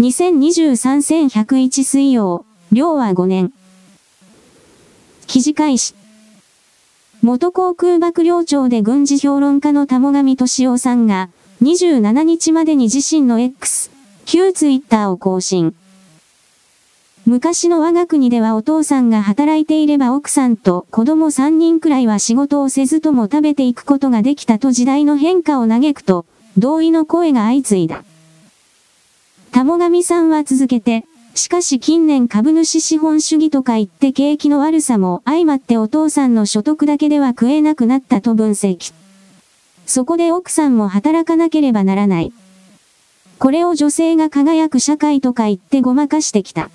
2023-1101水曜、量は5年。記事開始。元航空幕僚長で軍事評論家の田母上俊夫さんが、27日までに自身の X、旧ツイッターを更新。昔の我が国ではお父さんが働いていれば奥さんと子供3人くらいは仕事をせずとも食べていくことができたと時代の変化を嘆くと、同意の声が相次いだ。田母神さんは続けて、しかし近年株主資本主義とか言って景気の悪さも相まってお父さんの所得だけでは食えなくなったと分析。そこで奥さんも働かなければならない。これを女性が輝く社会とか言ってごまかしてきた。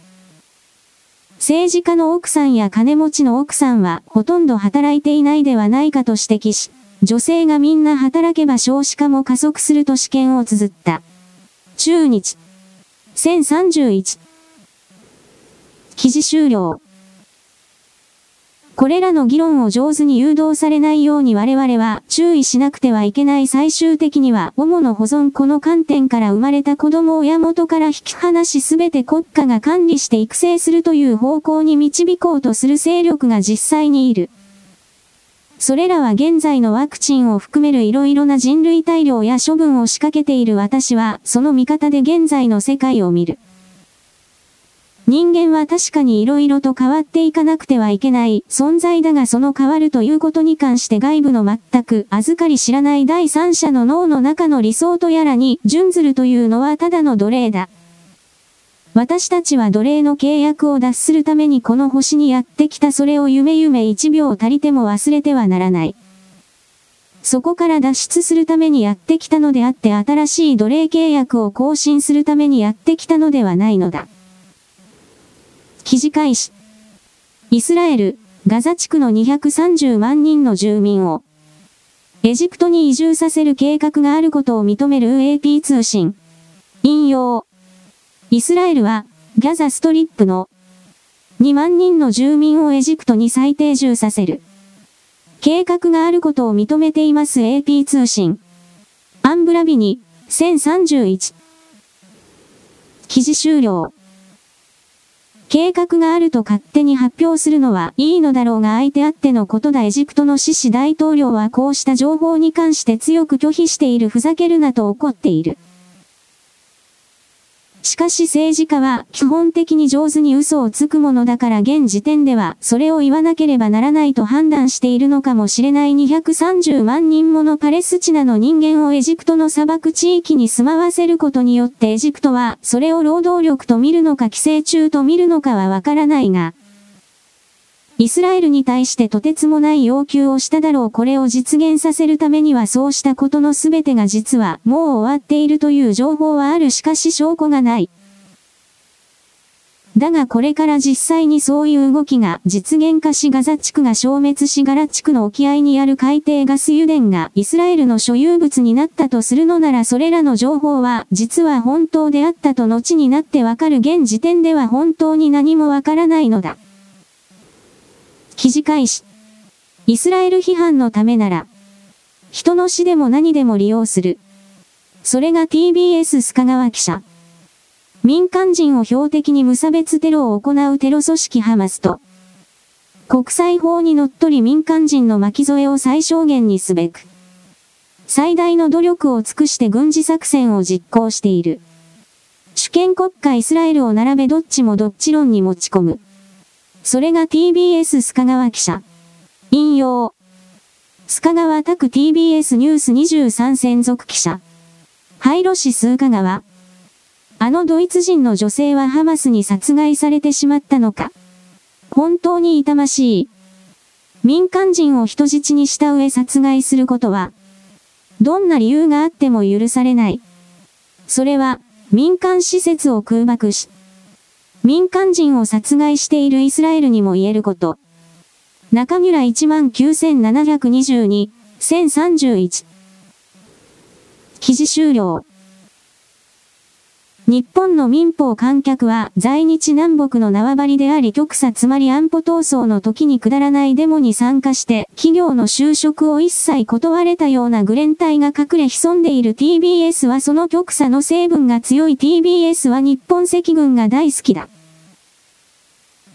政治家の奥さんや金持ちの奥さんはほとんど働いていないではないかと指摘し、女性がみんな働けば少子化も加速すると試験を綴った。中日。1031。記事終了。これらの議論を上手に誘導されないように我々は注意しなくてはいけない最終的には主の保存この観点から生まれた子供を親元から引き離しすべて国家が管理して育成するという方向に導こうとする勢力が実際にいる。それらは現在のワクチンを含める色々な人類大量や処分を仕掛けている私はその見方で現在の世界を見る。人間は確かに色々と変わっていかなくてはいけない存在だがその変わるということに関して外部の全く預かり知らない第三者の脳の中の理想とやらに準ずるというのはただの奴隷だ。私たちは奴隷の契約を脱するためにこの星にやってきたそれを夢夢一秒足りても忘れてはならない。そこから脱出するためにやってきたのであって新しい奴隷契約を更新するためにやってきたのではないのだ。記事開始。イスラエル、ガザ地区の230万人の住民を、エジプトに移住させる計画があることを認める AP 通信。引用。イスラエルは、ガザストリップの2万人の住民をエジプトに再定住させる。計画があることを認めています AP 通信。アンブラビに、1031。記事終了。計画があると勝手に発表するのはいいのだろうが相手あってのことだエジプトのシシ大統領はこうした情報に関して強く拒否しているふざけるなと怒っている。しかし政治家は基本的に上手に嘘をつくものだから現時点ではそれを言わなければならないと判断しているのかもしれない。230万人ものパレスチナの人間をエジプトの砂漠地域に住まわせることによってエジプトはそれを労働力と見るのか寄生虫と見るのかはわからないが、イスラエルに対してとてつもない要求をしただろうこれを実現させるためにはそうしたことのすべてが実はもう終わっているという情報はあるしかし証拠がない。だがこれから実際にそういう動きが実現化しガザ地区が消滅しガラ地区の沖合にある海底ガス油田がイスラエルの所有物になったとするのならそれらの情報は実は本当であったと後になってわかる現時点では本当に何もわからないのだ。記事開始。イスラエル批判のためなら、人の死でも何でも利用する。それが TBS 須賀川記者。民間人を標的に無差別テロを行うテロ組織ハマスと、国際法にのっとり民間人の巻き添えを最小限にすべく、最大の努力を尽くして軍事作戦を実行している。主権国家イスラエルを並べどっちもどっち論に持ち込む。それが TBS 須賀川記者。引用。須賀川拓 TBS ニュース23専属記者。廃炉市数賀川。あのドイツ人の女性はハマスに殺害されてしまったのか。本当に痛ましい。民間人を人質にした上殺害することは、どんな理由があっても許されない。それは、民間施設を空爆し、民間人を殺害しているイスラエルにも言えること。中村19722、1031。記事終了。日本の民法観客は在日南北の縄張りであり極左つまり安保闘争の時にくだらないデモに参加して企業の就職を一切断れたようなグレン隊が隠れ潜んでいる TBS はその極左の成分が強い TBS は日本赤軍が大好きだ。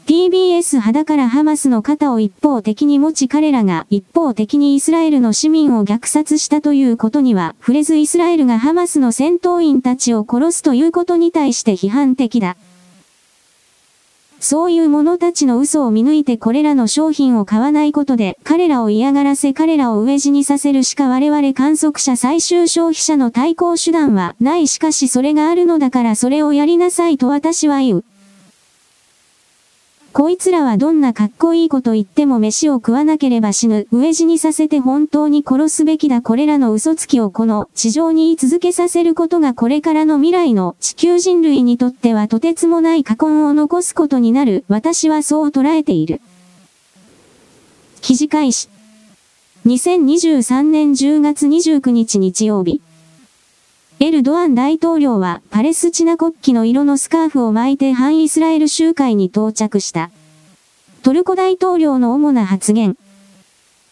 TBS 派だからハマスの肩を一方的に持ち彼らが一方的にイスラエルの市民を虐殺したということには触れずイスラエルがハマスの戦闘員たちを殺すということに対して批判的だ。そういう者たちの嘘を見抜いてこれらの商品を買わないことで、彼らを嫌がらせ彼らを飢え死にさせるしか我々観測者最終消費者の対抗手段はないしかしそれがあるのだからそれをやりなさいと私は言う。こいつらはどんなかっこいいこと言っても飯を食わなければ死ぬ。飢え死にさせて本当に殺すべきだ。これらの嘘つきをこの地上に居続けさせることがこれからの未来の地球人類にとってはとてつもない過根を残すことになる。私はそう捉えている。記事開始。2023年10月29日日曜日。エルドアン大統領はパレスチナ国旗の色のスカーフを巻いて反イスラエル集会に到着した。トルコ大統領の主な発言。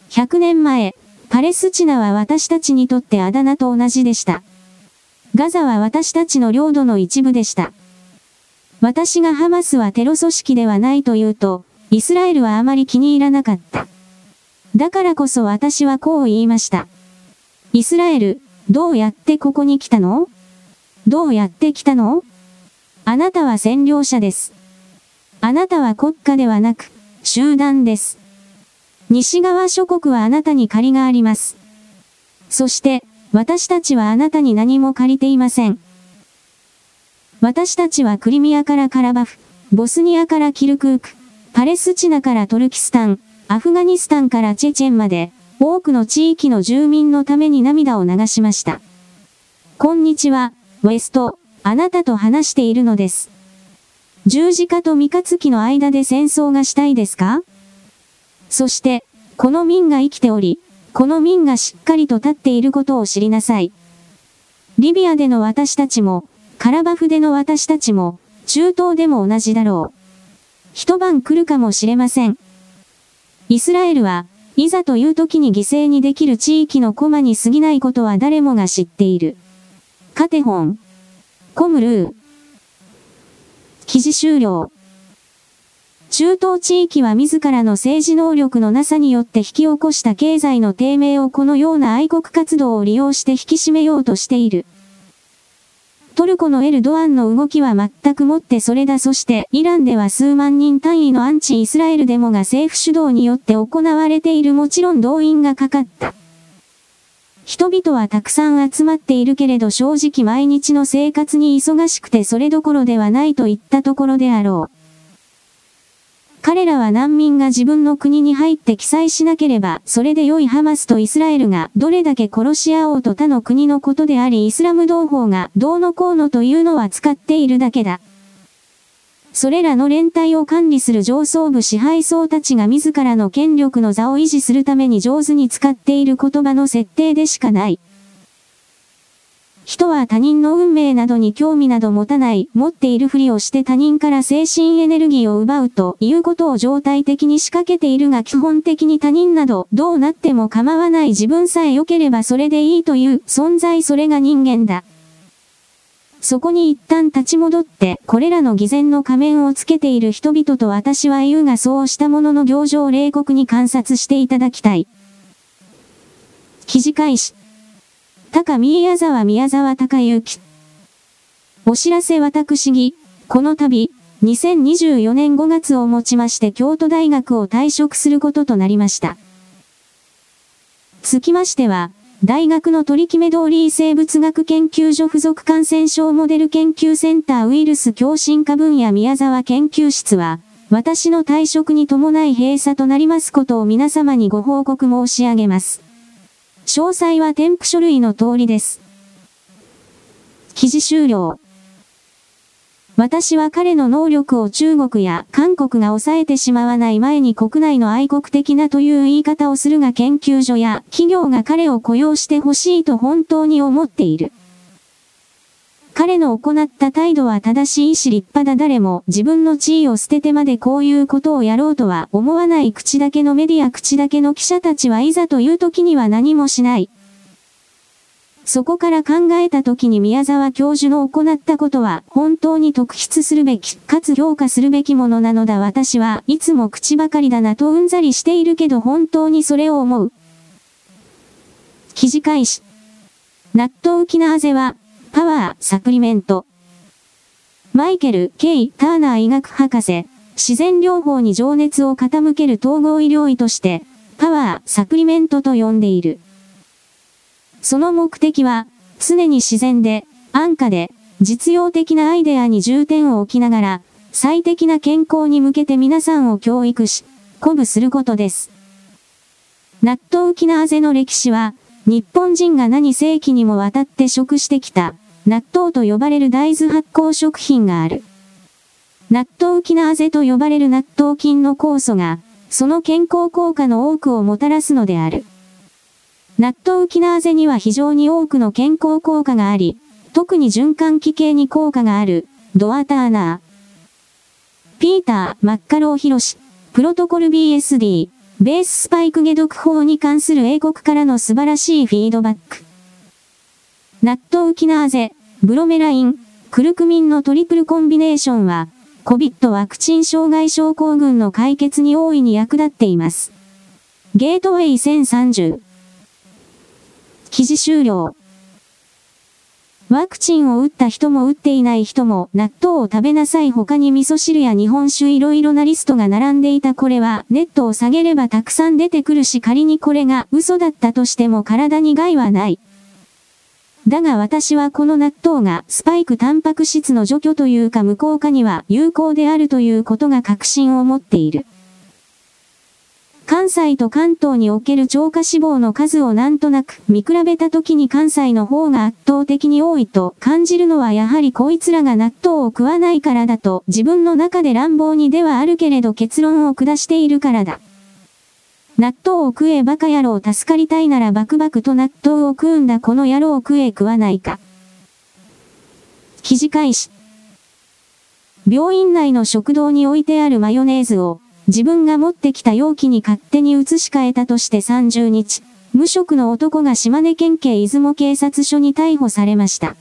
100年前、パレスチナは私たちにとってあだ名と同じでした。ガザは私たちの領土の一部でした。私がハマスはテロ組織ではないと言うと、イスラエルはあまり気に入らなかった。だからこそ私はこう言いました。イスラエル、どうやってここに来たの？どうやって来たの？あなたは占領者です。あなたは国家ではなく、集団です。西側諸国はあなたに借りがあります。そして、私たちはあなたに何も借りていません。私たちはクリミアからカラバフ、ボスニアからキルクーク、パレスチナからトルキスタン、アフガニスタンからチェチェンまで、多くの地域の住民のために涙を流しました。こんにちは、ウェスト、あなたと話しているのです。十字架と三日月の間で戦争がしたいですか？そして、この民が生きており、この民がしっかりと立っていることを知りなさい。リビアでの私たちも、カラバフでの私たちも、中東でも同じだろう。一晩来るかもしれません。イスラエルは、いざという時に犠牲にできる地域のコマに過ぎないことは誰もが知っている。カテホン。コムルー。記事終了。中東地域は自らの政治能力のなさによって引き起こした経済の低迷をこのような愛国活動を利用して引き締めようとしている。トルコのエルドアンの動きは全くもってそれだ。そして、イランでは数万人単位のアンチイスラエルデモが政府主導によって行われているもちろん動員がかかった。人々はたくさん集まっているけれど正直毎日の生活に忙しくてそれどころではないといったところであろう。彼らは難民が自分の国に入って記載しなければ、それで良いハマスとイスラエルがどれだけ殺し合おうと他の国のことでありイスラム同胞がどうのこうのというのは使っているだけだ。それらの連帯を管理する上層部支配層たちが自らの権力の座を維持するために上手に使っている言葉の設定でしかない。人は他人の運命などに興味など持たない、持っているふりをして他人から精神エネルギーを奪うということを状態的に仕掛けているが基本的に他人などどうなっても構わない自分さえ良ければそれでいいという存在それが人間だ。そこに一旦立ち戻って、これらの偽善の仮面をつけている人々と私は言うがそうしたものの行情を冷酷に観察していただきたい。記事開始。高宮沢宮沢隆之。お知らせ私ぎ、この度、2024年5月をもちまして京都大学を退職することとなりました。つきましては、大学の取り決め通り生物学研究所附属感染症モデル研究センターウイルス共進化分野宮沢研究室は、私の退職に伴い閉鎖となりますことを皆様にご報告申し上げます。詳細は添付書類の通りです。記事終了。私は彼の能力を中国や韓国が抑えてしまわない前に国内の愛国的なという言い方をするが研究所や企業が彼を雇用してほしいと本当に思っている。彼の行った態度は正しいし立派だ誰も自分の地位を捨ててまでこういうことをやろうとは思わない口だけのメディア口だけの記者たちはいざという時には何もしない。そこから考えた時に宮沢教授の行ったことは本当に特筆するべき、かつ評価するべきものなのだ私はいつも口ばかりだなとうんざりしているけど本当にそれを思う。記事開始。納豆キナーゼは、パワー、サプリメント。マイケル・ケイ・ターナー医学博士、自然療法に情熱を傾ける統合医療医として、パワー、サプリメントと呼んでいる。その目的は、常に自然で、安価で、実用的なアイデアに重点を置きながら、最適な健康に向けて皆さんを教育し、鼓舞することです。納豆キナーゼの歴史は、日本人が何世紀にもわたって食してきた、納豆と呼ばれる大豆発酵食品がある。納豆キナーゼと呼ばれる納豆菌の酵素が、その健康効果の多くをもたらすのである。納豆キナーゼには非常に多くの健康効果があり、特に循環器系に効果がある、ドアターナー。ピーター・マッカローヒロシ、プロトコル BSD、ベーススパイク解毒法に関する英国からの素晴らしいフィードバック。納豆キナーゼ、ブロメライン、クルクミンのトリプルコンビネーションは、COVID ワクチン障害症候群の解決に大いに役立っています。ゲートウェイ1030。記事終了。ワクチンを打った人も打っていない人も納豆を食べなさい他に味噌汁や日本酒いろいろなリストが並んでいたこれはネットを下げればたくさん出てくるし仮にこれが嘘だったとしても体に害はない。だが私はこの納豆がスパイクタンパク質の除去というか無効化には有効であるということが確信を持っている。関西と関東における超過死亡の数をなんとなく見比べた時に関西の方が圧倒的に多いと感じるのはやはりこいつらが納豆を食わないからだと自分の中で乱暴にではあるけれど結論を下しているからだ。納豆を食えバカ野郎助かりたいならバクバクと納豆を食うんだこの野郎食え食わないか。記事開始。病院内の食堂に置いてあるマヨネーズを自分が持ってきた容器に勝手に移し替えたとして30日、無職の男が島根県警出雲警察署に逮捕されました。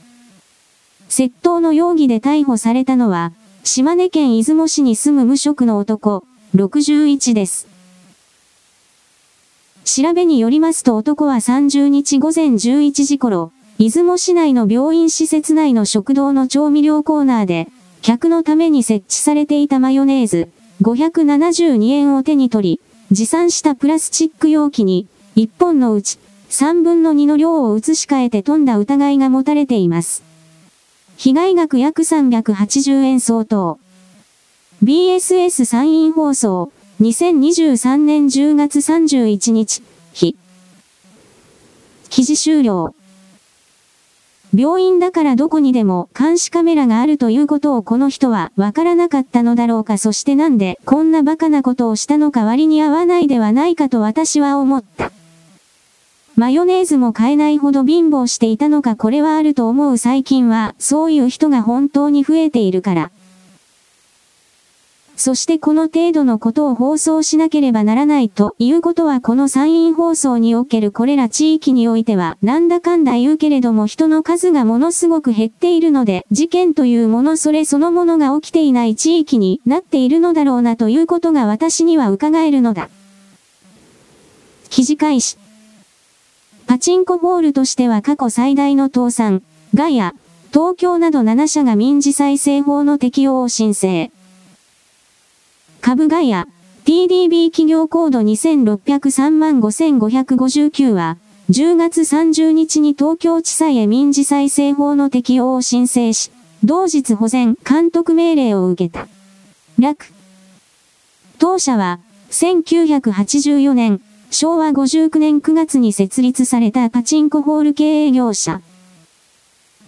窃盗の容疑で逮捕されたのは、島根県出雲市に住む無職の男、61です。調べによりますと男は30日午前11時頃、出雲市内の病院施設内の食堂の調味料コーナーで、客のために設置されていたマヨネーズ、572円を手に取り、持参したプラスチック容器に、1本のうち、3分の2の量を移し替えて飛んだ疑いが持たれています。被害額約380円相当。BSS 参院放送、2023年10月31日、日。記事終了。病院だからどこにでも監視カメラがあるということをこの人はわからなかったのだろうかそしてなんでこんな馬鹿なことをしたのか割に合わないではないかと私は思った。マヨネーズも買えないほど貧乏していたのかこれはあると思う最近はそういう人が本当に増えているから。そしてこの程度のことを放送しなければならないということはこの参院放送におけるこれら地域においてはなんだかんだ言うけれども人の数がものすごく減っているので事件というものそれそのものが起きていない地域になっているのだろうなということが私には伺えるのだ。記事開始。パチンコボールとしては過去最大の倒産、ガイア、東京など7社が民事再生法の適用を申請。株ガイア、TDB 企業コード2603 5559は、10月30日に東京地裁へ民事再生法の適用を申請し、同日保全監督命令を受けた。略。当社は、1984年、昭和59年9月に設立されたパチンコホール経営業者。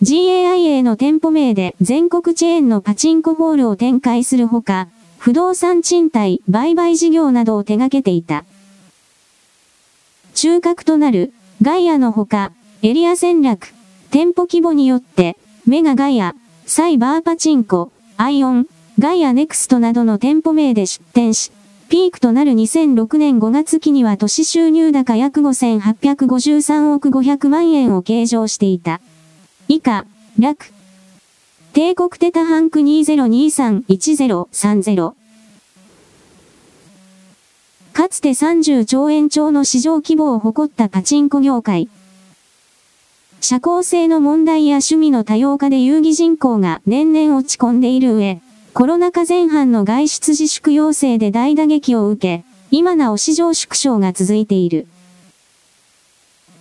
GAIA の店舗名で全国チェーンのパチンコホールを展開するほか、不動産賃貸、売買事業などを手掛けていた。中核となる、ガイアのほか、エリア戦略、店舗規模によって、メガガイア、サイバーパチンコ、アイオン、ガイアネクストなどの店舗名で出店し、ピークとなる2006年5月期には都市収入高約5853億500万円を計上していた。以下、楽。帝国テタハンク2023-1030。かつて30兆円超の市場規模を誇ったパチンコ業界。社交性の問題や趣味の多様化で遊戯人口が年々落ち込んでいる上、コロナ禍前半の外出自粛要請で大打撃を受け、今なお市場縮小が続いている。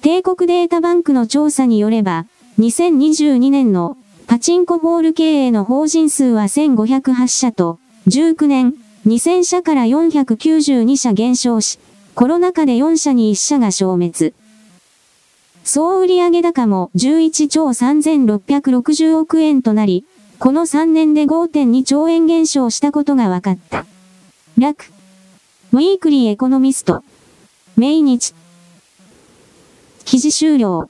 帝国データバンクの調査によれば、2022年のパチンコボール経営の法人数は1508社と、19年、2000社から492社減少し、コロナ禍で4社に1社が消滅。総売上高も11兆3660億円となり、この3年で5.2兆円減少したことが分かった。楽。ウィークリーエコノミスト。毎日。記事終了。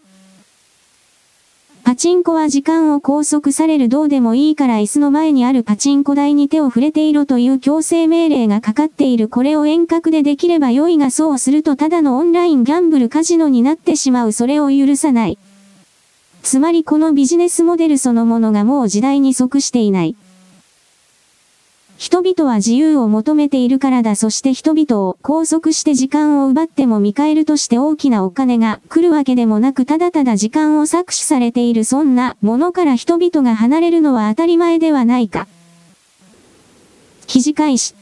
パチンコは時間を拘束されるどうでもいいから椅子の前にあるパチンコ台に手を触れていろという強制命令がかかっているこれを遠隔でできれば良いがそうするとただのオンラインギャンブルカジノになってしまうそれを許さない。つまりこのビジネスモデルそのものがもう時代に即していない。人々は自由を求めているからだそして人々を拘束して時間を奪っても見返るとして大きなお金が来るわけでもなくただただ時間を搾取されているそんなものから人々が離れるのは当たり前ではないか。記事開始。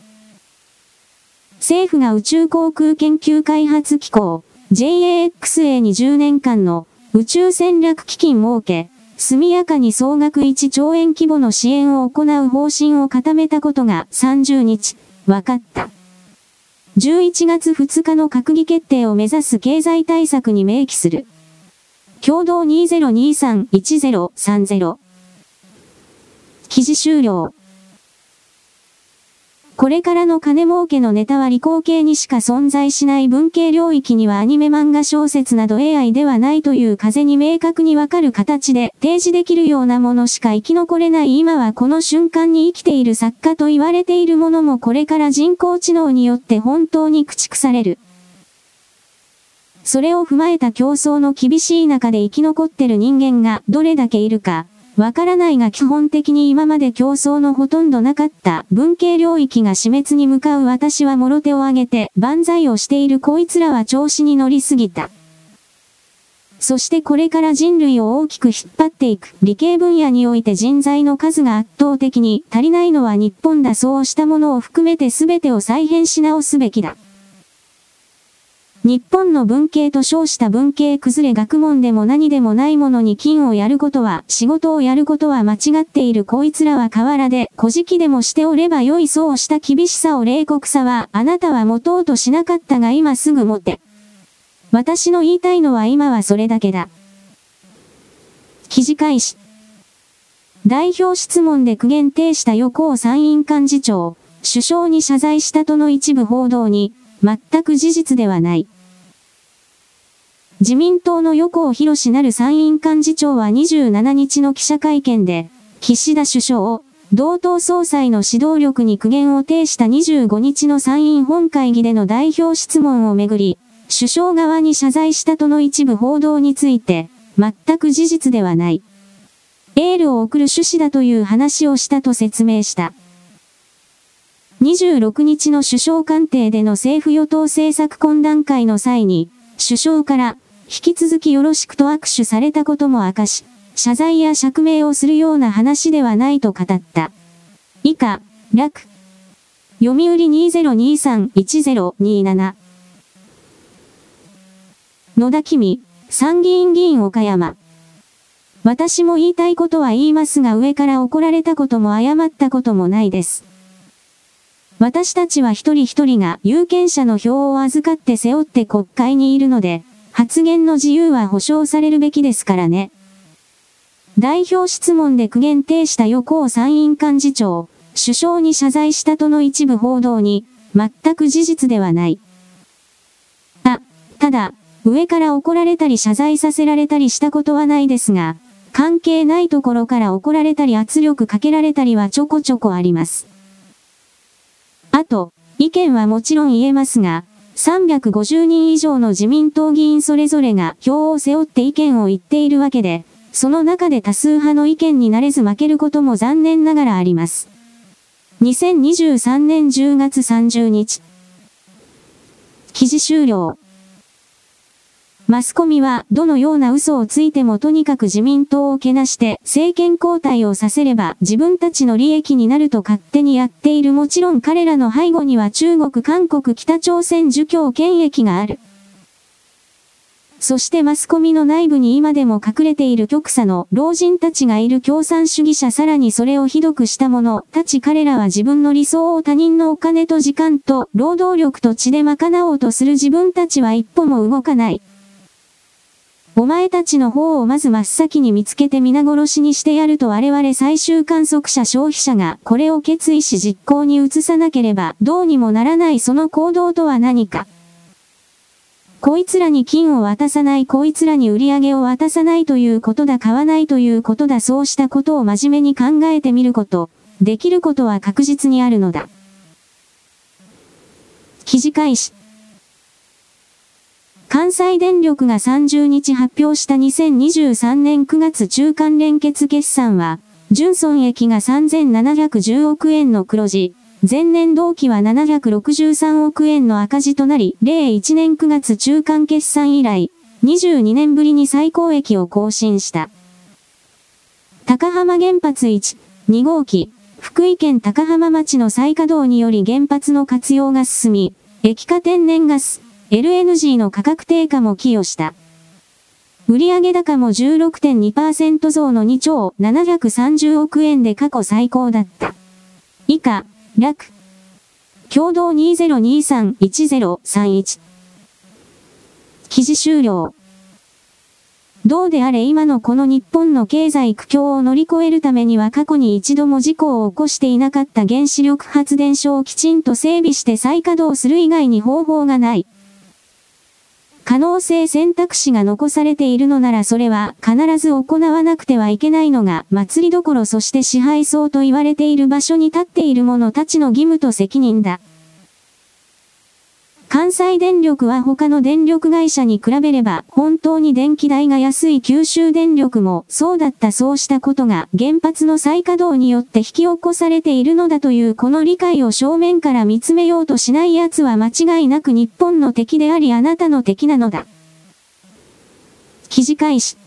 政府が宇宙航空研究開発機構 JAXA に10年間の宇宙戦略基金設け、速やかに総額1兆円規模の支援を行う方針を固めたことが30日、分かった。11月2日の閣議決定を目指す経済対策に明記する。共同2023-1030。記事終了。これからの金儲けのネタは理工系にしか存在しない文系領域にはアニメ漫画小説など AI ではないという風に明確にわかる形で提示できるようなものしか生き残れない今はこの瞬間に生きている作家と言われているものもこれから人工知能によって本当に駆逐される。それを踏まえた競争の厳しい中で生き残ってる人間がどれだけいるか。わからないが基本的に今まで競争のほとんどなかった文系領域が死滅に向かう私はもろ手を挙げて万歳をしているこいつらは調子に乗りすぎた。そしてこれから人類を大きく引っ張っていく理系分野において人材の数が圧倒的に足りないのは日本だそうしたものを含めて全てを再編し直すべきだ。日本の文系と称した文系崩れ学問でも何でもないものに金をやることは、仕事をやることは間違っているこいつらは河原で、小じでもしておれば良いそうした厳しさを冷酷さは、あなたは持とうとしなかったが今すぐ持て。私の言いたいのは今はそれだけだ。記事開始。代表質問で苦言呈した横尾参院幹事長、首相に謝罪したとの一部報道に、全く事実ではない。自民党の横尾博なる参院幹事長は27日の記者会見で、岸田首相を、同党総裁の指導力に苦言を呈した25日の参院本会議での代表質問をめぐり、首相側に謝罪したとの一部報道について、全く事実ではない。エールを送る趣旨だという話をしたと説明した。26日の首相官邸での政府与党政策懇談会の際に、首相から、引き続きよろしくと握手されたことも明かし、謝罪や釈明をするような話ではないと語った。以下、楽。読売2023-1027。野田君、参議院議員岡山。私も言いたいことは言いますが上から怒られたことも謝ったこともないです。私たちは一人一人が有権者の票を預かって背負って国会にいるので、発言の自由は保障されるべきですからね。代表質問で苦言呈した横尾参院幹事長、首相に謝罪したとの一部報道に、全く事実ではない。あ、ただ、上から怒られたり謝罪させられたりしたことはないですが、関係ないところから怒られたり圧力かけられたりはちょこちょこあります。あと、意見はもちろん言えますが、350人以上の自民党議員それぞれが票を背負って意見を言っているわけで、その中で多数派の意見になれず負けることも残念ながらあります。2023年10月30日。記事終了。マスコミはどのような嘘をついてもとにかく自民党をけなして政権交代をさせれば自分たちの利益になると勝手にやっているもちろん彼らの背後には中国、韓国、北朝鮮儒教権益がある。そしてマスコミの内部に今でも隠れている極左の老人たちがいる共産主義者さらにそれをひどくした者たち彼らは自分の理想を他人のお金と時間と労働力と血で賄おうとする自分たちは一歩も動かない。お前たちの方をまず真っ先に見つけて皆殺しにしてやると我々最終観測者消費者がこれを決意し実行に移さなければどうにもならないその行動とは何か。こいつらに金を渡さないこいつらに売り上げを渡さないということだ買わないということだそうしたことを真面目に考えてみること、できることは確実にあるのだ。記事開始。関西電力が30日発表した2023年9月中間連結決算は、純損益が3710億円の黒字、前年同期は763億円の赤字となり、例1年9月中間決算以来、22年ぶりに最高益を更新した。高浜原発1、2号機、福井県高浜町の再稼働により原発の活用が進み、液化天然ガス、LNG の価格低下も寄与した。売上高も16.2%増の2兆730億円で過去最高だった。以下、楽。共同2023-1031。記事終了。どうであれ今のこの日本の経済苦境を乗り越えるためには過去に一度も事故を起こしていなかった原子力発電所をきちんと整備して再稼働する以外に方法がない。可能性選択肢が残されているのならそれは必ず行わなくてはいけないのが祭りどころそして支配層と言われている場所に立っている者たちの義務と責任だ。関西電力は他の電力会社に比べれば本当に電気代が安い九州電力もそうだったそうしたことが原発の再稼働によって引き起こされているのだというこの理解を正面から見つめようとしない奴は間違いなく日本の敵でありあなたの敵なのだ。記事開始。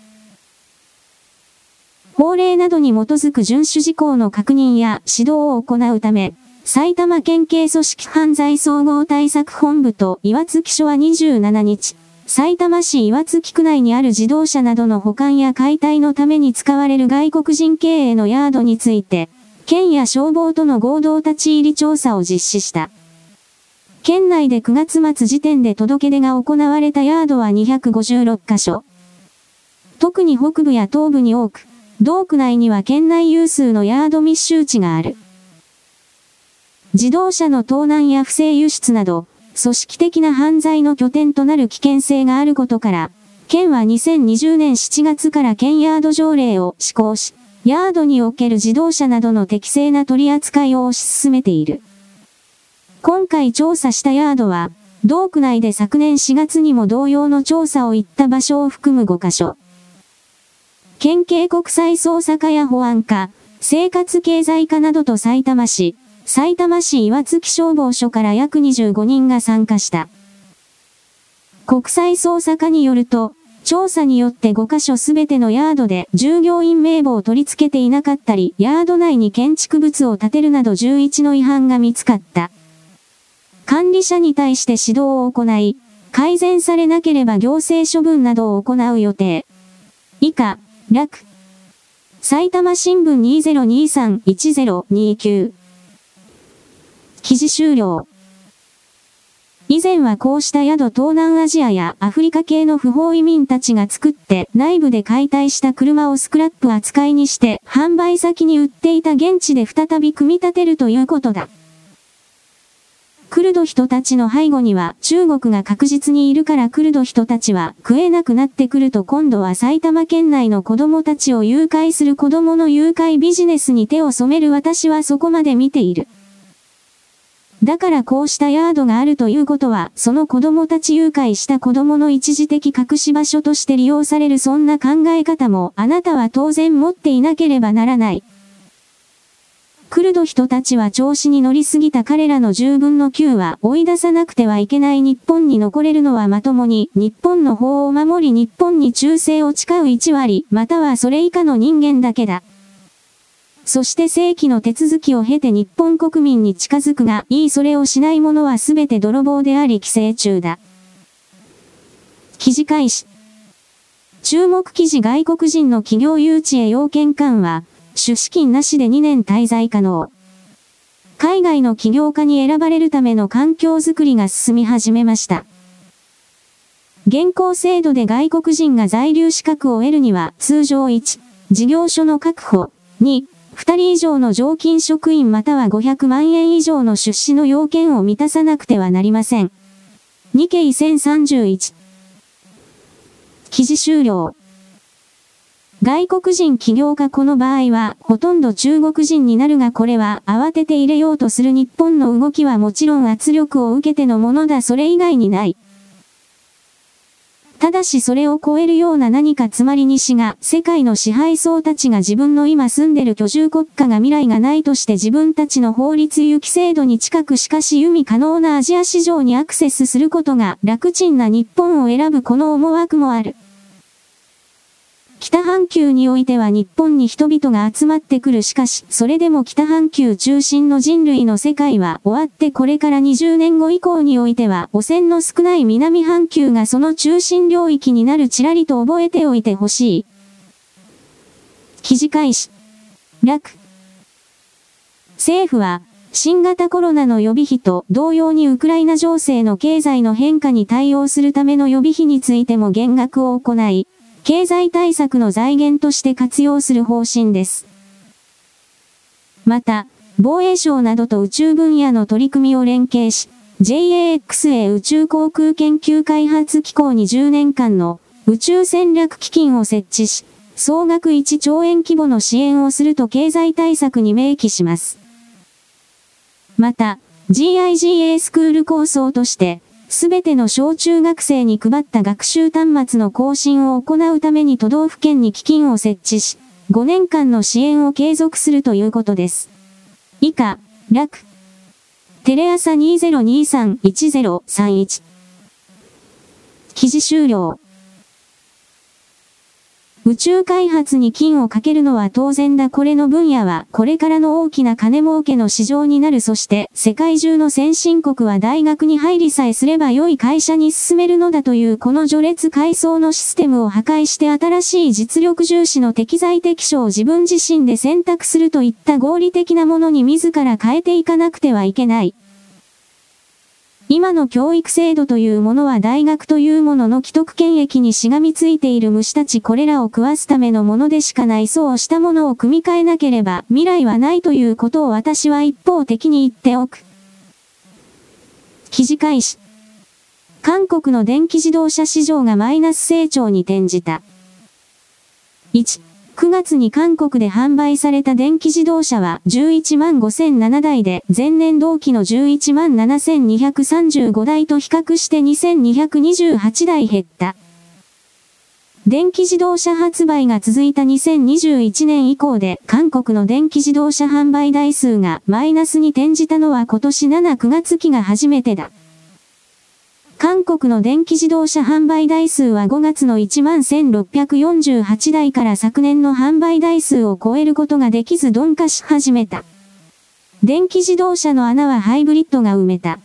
法令などに基づく遵守事項の確認や指導を行うため、埼玉県警組織犯罪総合対策本部と岩槻署は27日、埼玉市岩槻区内にある自動車などの保管や解体のために使われる外国人経営のヤードについて、県や消防との合同立ち入り調査を実施した。県内で9月末時点で届け出が行われたヤードは256カ所。特に北部や東部に多く、同区内には県内有数のヤード密集地がある。自動車の盗難や不正輸出など、組織的な犯罪の拠点となる危険性があることから、県は2020年7月から県ヤード条例を施行し、ヤードにおける自動車などの適正な取り扱いを推し進めている。今回調査したヤードは、同区内で昨年4月にも同様の調査を行った場所を含む5カ所。県警国際捜査課や保安課、生活経済課などと埼玉市、埼玉市岩槻消防署から約25人が参加した。国際捜査課によると、調査によって5カ所すべてのヤードで従業員名簿を取り付けていなかったり、ヤード内に建築物を建てるなど11の違反が見つかった。管理者に対して指導を行い、改善されなければ行政処分などを行う予定。以下、楽。埼玉新聞2023-1029記事終了。以前はこうした宿東南アジアやアフリカ系の不法移民たちが作って内部で解体した車をスクラップ扱いにして販売先に売っていた現地で再び組み立てるということだ。クルド人たちの背後には中国が確実にいるからクルド人たちは食えなくなってくると今度は埼玉県内の子供たちを誘拐する子供の誘拐ビジネスに手を染める私はそこまで見ている。だからこうしたヤードがあるということは、その子供たち誘拐した子供の一時的隠し場所として利用されるそんな考え方もあなたは当然持っていなければならない。クルド人たちは調子に乗りすぎた彼らの10分の9は追い出さなくてはいけない日本に残れるのはまともに日本の法を守り日本に忠誠を誓う1割またはそれ以下の人間だけだ。そして正規の手続きを経て日本国民に近づくが、いいそれをしない者はすべて泥棒であり寄生虫だ。記事開始。注目記事外国人の企業誘致へ要件緩和。出資金なしで2年滞在可能。海外の起業家に選ばれるための環境づくりが進み始めました。現行制度で外国人が在留資格を得るには、通常1、事業所の確保、2、2人以上の常勤職員または500万円以上の出資の要件を満たさなくてはなりません。2計1031。記事終了。外国人起業家この場合は、ほとんど中国人になるがこれは、慌てて入れようとする日本の動きはもちろん圧力を受けてのものだそれ以外にない。ただしそれを超えるような何かつまり西が、世界の支配層たちが自分の今住んでる居住国家が未来がないとして自分たちの法律有機制度に近くしかし弓可能なアジア市場にアクセスすることが楽ちんな日本を選ぶこの思惑もある。北半球においては日本に人々が集まってくるしかし、それでも北半球中心の人類の世界は終わってこれから20年後以降においては汚染の少ない南半球がその中心領域になるちらりと覚えておいてほしい。記事開始。楽。政府は、新型コロナの予備費と同様にウクライナ情勢の経済の変化に対応するための予備費についても減額を行い、経済対策の財源として活用する方針です。また、防衛省などと宇宙分野の取り組みを連携し、JAXA 宇宙航空研究開発機構20年間の宇宙戦略基金を設置し、総額1兆円規模の支援をすると経済対策に明記します。また、GIGA スクール構想として、すべての小中学生に配った学習端末の更新を行うために都道府県に基金を設置し、5年間の支援を継続するということです。以下、楽。テレ朝2023-1031。記事終了。宇宙開発に金をかけるのは当然だこれの分野はこれからの大きな金儲けの市場になるそして世界中の先進国は大学に入りさえすれば良い会社に進めるのだというこの序列階層のシステムを破壊して新しい実力重視の適材適所を自分自身で選択するといった合理的なものに自ら変えていかなくてはいけない。今の教育制度というものは大学というものの既得権益にしがみついている虫たちこれらを食わすためのものでしかないそうしたものを組み替えなければ未来はないということを私は一方的に言っておく。記事開始。韓国の電気自動車市場がマイナス成長に転じた。1、9月に韓国で販売された電気自動車は11万5007台で前年同期の11万7235台と比較して2228台減った。電気自動車発売が続いた2021年以降で韓国の電気自動車販売台数がマイナスに転じたのは今年7-9月期が初めてだ。韓国の電気自動車販売台数は5月の11,648台から昨年の販売台数を超えることができず鈍化し始めた。電気自動車の穴はハイブリッドが埋めた。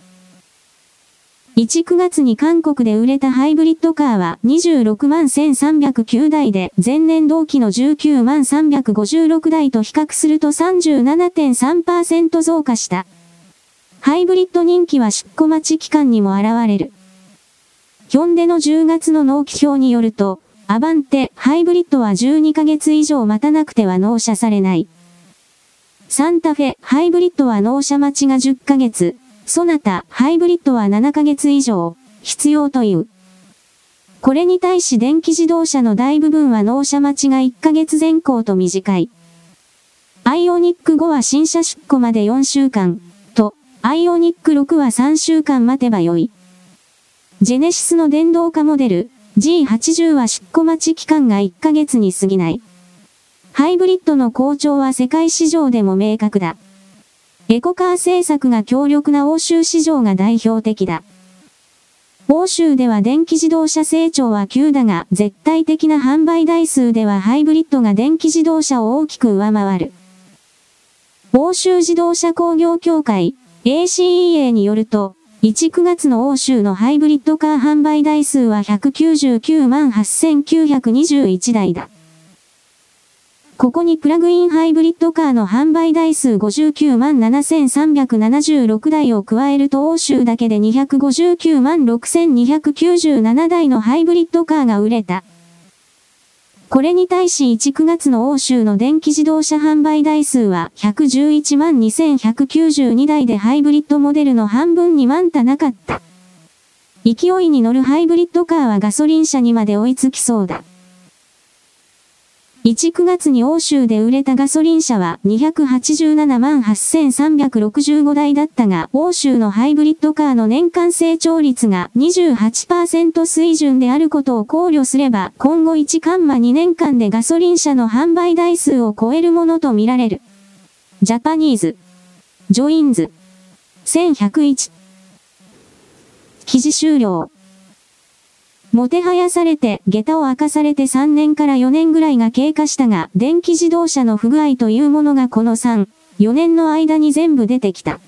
1、9月に韓国で売れたハイブリッドカーは26万1309台で前年同期の19万356台と比較すると37.3%増加した。ハイブリッド人気は出庫待ち期間にも現れる。ヒョンデの10月の納期表によると、アバンテ、ハイブリッドは12ヶ月以上待たなくては納車されない。サンタフェ、ハイブリッドは納車待ちが10ヶ月、ソナタ、ハイブリッドは7ヶ月以上、必要という。これに対し電気自動車の大部分は納車待ちが1ヶ月前後と短い。アイオニック5は新車出庫まで4週間、と、アイオニック6は3週間待てばよい。ジェネシスの電動化モデル、G80 は出庫待ち期間が1ヶ月に過ぎない。ハイブリッドの好調は世界市場でも明確だ。エコカー政策が強力な欧州市場が代表的だ。欧州では電気自動車成長は急だが、絶対的な販売台数ではハイブリッドが電気自動車を大きく上回る。欧州自動車工業協会 ACEA によると、1、9月の欧州のハイブリッドカー販売台数は199万8921台だ。ここにプラグインハイブリッドカーの販売台数59万7376台を加えると欧州だけで259万6297台のハイブリッドカーが売れた。これに対し1、9月の欧州の電気自動車販売台数は111万2192台でハイブリッドモデルの半分に満たなかった。勢いに乗るハイブリッドカーはガソリン車にまで追いつきそうだ。1、9月に欧州で売れたガソリン車は287万8365台だったが、欧州のハイブリッドカーの年間成長率が28%水準であることを考慮すれば、今後1カンマ2年間でガソリン車の販売台数を超えるものとみられる。ジャパニーズ。ジョインズ。1101。記事終了。もてはやされて、下駄を明かされて3年から4年ぐらいが経過したが、電気自動車の不具合というものがこの3、4年の間に全部出てきた。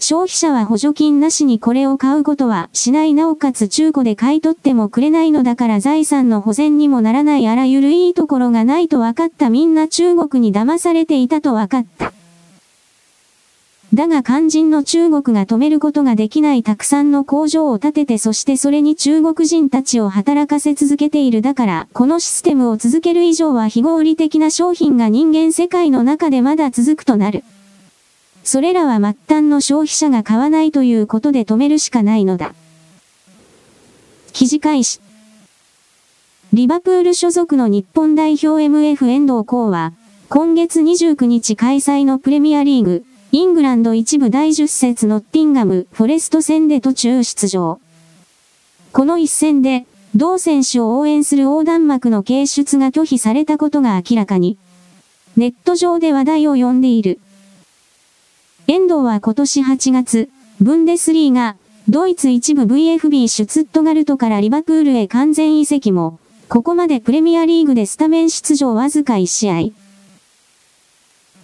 消費者は補助金なしにこれを買うことはしないなおかつ中古で買い取ってもくれないのだから財産の保全にもならないあらゆるいいところがないと分かったみんな中国に騙されていたと分かった。だが肝心の中国が止めることができないたくさんの工場を建ててそしてそれに中国人たちを働かせ続けているだから、このシステムを続ける以上は非合理的な商品が人間世界の中でまだ続くとなる。それらは末端の消費者が買わないということで止めるしかないのだ。記事開始。リバプール所属の日本代表 MF 遠藤光は、今月29日開催のプレミアリーグ、イングランド一部第10節ノッティンガム・フォレスト戦で途中出場。この一戦で、同選手を応援する横断幕の掲出が拒否されたことが明らかに。ネット上で話題を呼んでいる。遠藤は今年8月、ブンデスリーが、ドイツ一部 VFB シュツットガルトからリバプールへ完全移籍も、ここまでプレミアリーグでスタメン出場わずか1試合。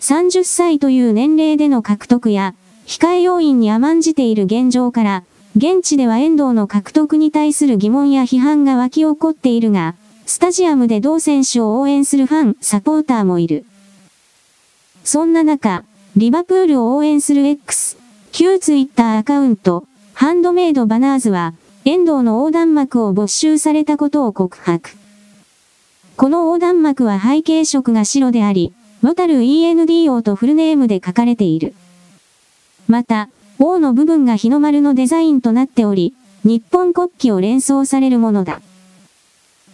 30歳という年齢での獲得や、控え要員に甘んじている現状から、現地では遠藤の獲得に対する疑問や批判が湧き起こっているが、スタジアムで同選手を応援するファン、サポーターもいる。そんな中、リバプールを応援する X、旧ツイッターアカウント、ハンドメイドバナーズは、遠藤の横断幕を没収されたことを告白。この横断幕は背景色が白であり、ノタル ENDO とフルネームで書かれている。また、O の部分が日の丸のデザインとなっており、日本国旗を連想されるものだ。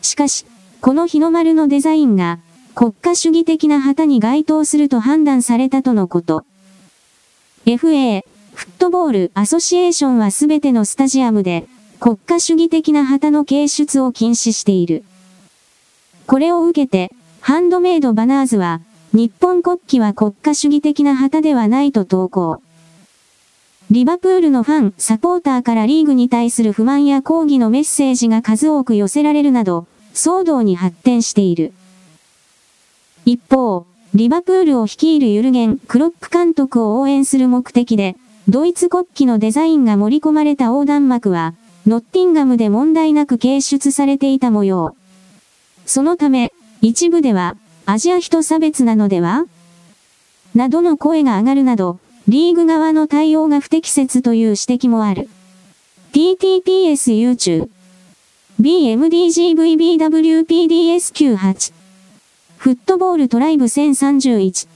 しかし、この日の丸のデザインが、国家主義的な旗に該当すると判断されたとのこと。FA、フットボールアソシエーションはすべてのスタジアムで、国家主義的な旗の掲出を禁止している。これを受けて、ハンドメイドバナーズは、日本国旗は国家主義的な旗ではないと投稿。リバプールのファン、サポーターからリーグに対する不満や抗議のメッセージが数多く寄せられるなど、騒動に発展している。一方、リバプールを率いるユルゲン・クロック監督を応援する目的で、ドイツ国旗のデザインが盛り込まれた横断幕は、ノッティンガムで問題なく掲出されていた模様。そのため、一部では、アジア人差別なのでは？などの声が上がるなど、リーグ側の対応が不適切という指摘もある。TTPS 優中 BMDGVBWPDS98 フットボールトライブ1031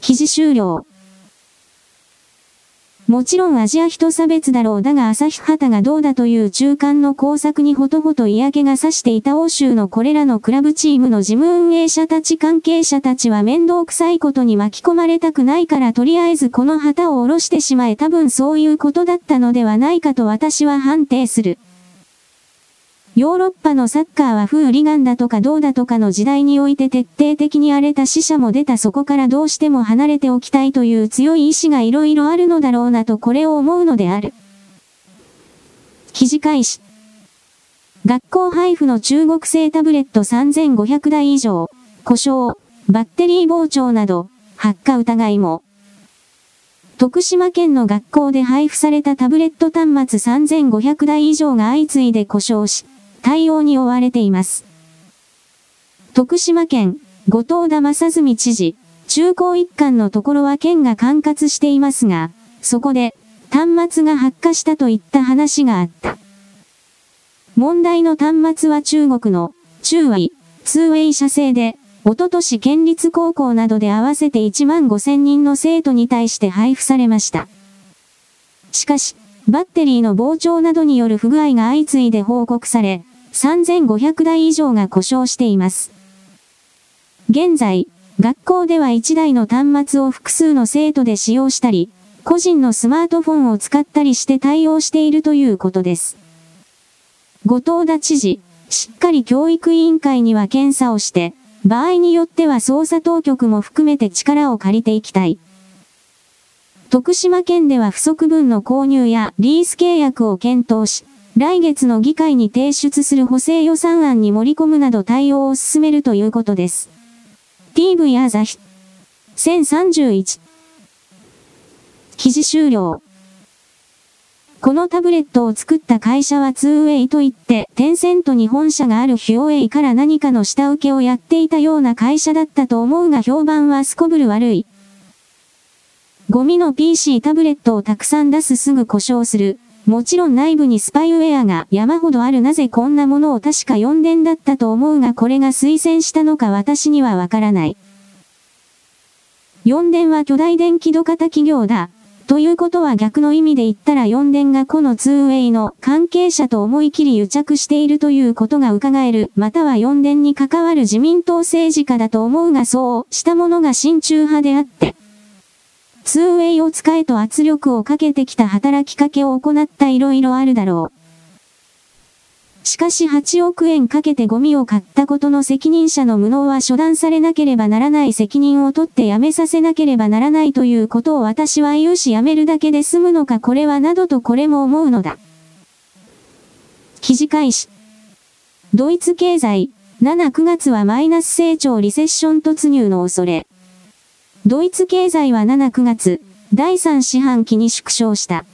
記事終了もちろんアジア人差別だろうだが朝日旗がどうだという中間の工作にほとほと嫌気がさしていた欧州のこれらのクラブチームの事務運営者たち関係者たちは面倒くさいことに巻き込まれたくないからとりあえずこの旗を下ろしてしまえ多分そういうことだったのではないかと私は判定する。ヨーロッパのサッカーはフーリガンだとかどうだとかの時代において徹底的に荒れた死者も出たそこからどうしても離れておきたいという強い意志がいろいろあるのだろうなとこれを思うのである。肘返し。学校配布の中国製タブレット3500台以上、故障、バッテリー膨張など、発火疑いも。徳島県の学校で配布されたタブレット端末3500台以上が相次いで故障し、対応に追われています。徳島県、後藤田正純知事、中高一貫のところは県が管轄していますが、そこで、端末が発火したといった話があった。問題の端末は中国の、中和、ツーウェイ社製で、おととし県立高校などで合わせて1万5千人の生徒に対して配布されました。しかし、バッテリーの膨張などによる不具合が相次いで報告され、3500台以上が故障しています。現在、学校では1台の端末を複数の生徒で使用したり、個人のスマートフォンを使ったりして対応しているということです。後藤田知事、しっかり教育委員会には検査をして、場合によっては捜査当局も含めて力を借りていきたい。徳島県では不足分の購入やリース契約を検討し、来月の議会に提出する補正予算案に盛り込むなど対応を進めるということです。TV 朝日。1031。記事終了。このタブレットを作った会社は 2way といって、テンセントに本社があるヒューウェイから何かの下請けをやっていたような会社だったと思うが評判はすこぶる悪い。ゴミの PC タブレットをたくさん出すすぐ故障する。もちろん内部にスパイウェアが山ほどあるなぜこんなものを確か4電だったと思うがこれが推薦したのか私にはわからない。4電は巨大電気土方企業だ。ということは逆の意味で言ったら4電がこの 2way の関係者と思い切り癒着しているということが伺える。または4電に関わる自民党政治家だと思うがそうしたものが親中派であって。ツーウェイを使えと圧力をかけてきた働きかけを行った色々あるだろう。しかし8億円かけてゴミを買ったことの責任者の無能は処断されなければならない責任を取ってやめさせなければならないということを私は言うしやめるだけで済むのかこれはなどとこれも思うのだ。記事開始。ドイツ経済、7、9月はマイナス成長リセッション突入の恐れ。ドイツ経済は7、9月、第3四半期に縮小した。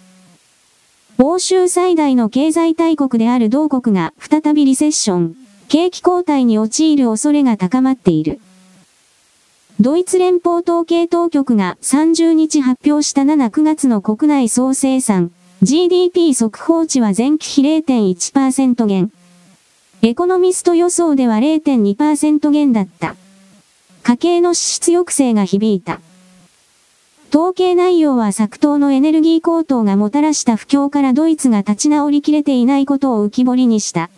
欧州最大の経済大国である同国が再びリセッション、景気後退に陥る恐れが高まっている。ドイツ連邦統計当局が30日発表した7、9月の国内総生産、GDP 速報値は前期比0.1%減。エコノミスト予想では0.2%減だった。家計の支出抑制が響いた。統計内容は作東のエネルギー高騰がもたらした不況からドイツが立ち直りきれていないことを浮き彫りにした。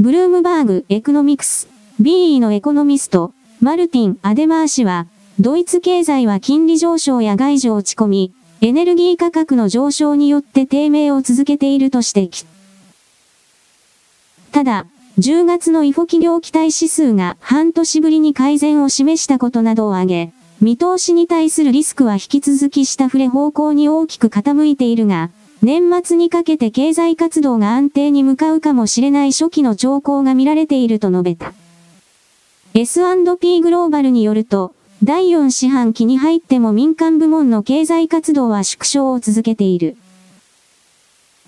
ブルームバーグ・エコノミクス、BE のエコノミスト、マルティン・アデマー氏は、ドイツ経済は金利上昇や外需落ち込み、エネルギー価格の上昇によって低迷を続けていると指摘。ただ、10月の違法企業期待指数が半年ぶりに改善を示したことなどを挙げ、見通しに対するリスクは引き続き下振れ方向に大きく傾いているが、年末にかけて経済活動が安定に向かうかもしれない初期の兆候が見られていると述べた。S&P グローバルによると、第4四半期に入っても民間部門の経済活動は縮小を続けている。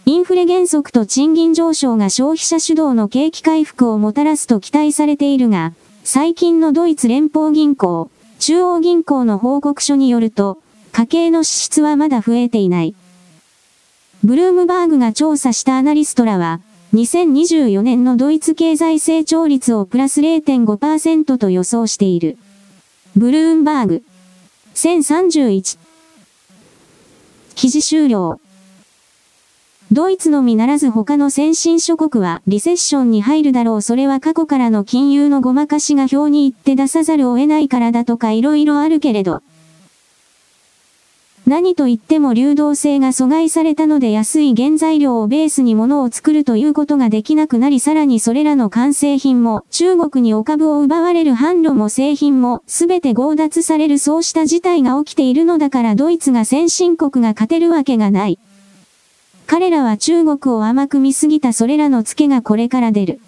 インフレ減速と賃金上昇が消費者主導の景気回復をもたらすと期待されているが、最近のドイツ連邦銀行、中央銀行の報告書によると、家計の支出はまだ増えていない。ブルームバーグが調査したアナリストらは、2024年のドイツ経済成長率をプラス0.5%と予想している。ブルームバーグ。1031。記事終了。ドイツのみならず他の先進諸国はリセッションに入るだろうそれは過去からの金融のごまかしが表に行って出さざるを得ないからだとか色々あるけれど。何と言っても流動性が阻害されたので安い原材料をベースに物を作るということができなくなりさらにそれらの完成品も中国にお株を奪われる販路も製品もすべて強奪されるそうした事態が起きているのだからドイツが先進国が勝てるわけがない。彼らは中国を甘く見すぎたそれらのツケがこれから出る。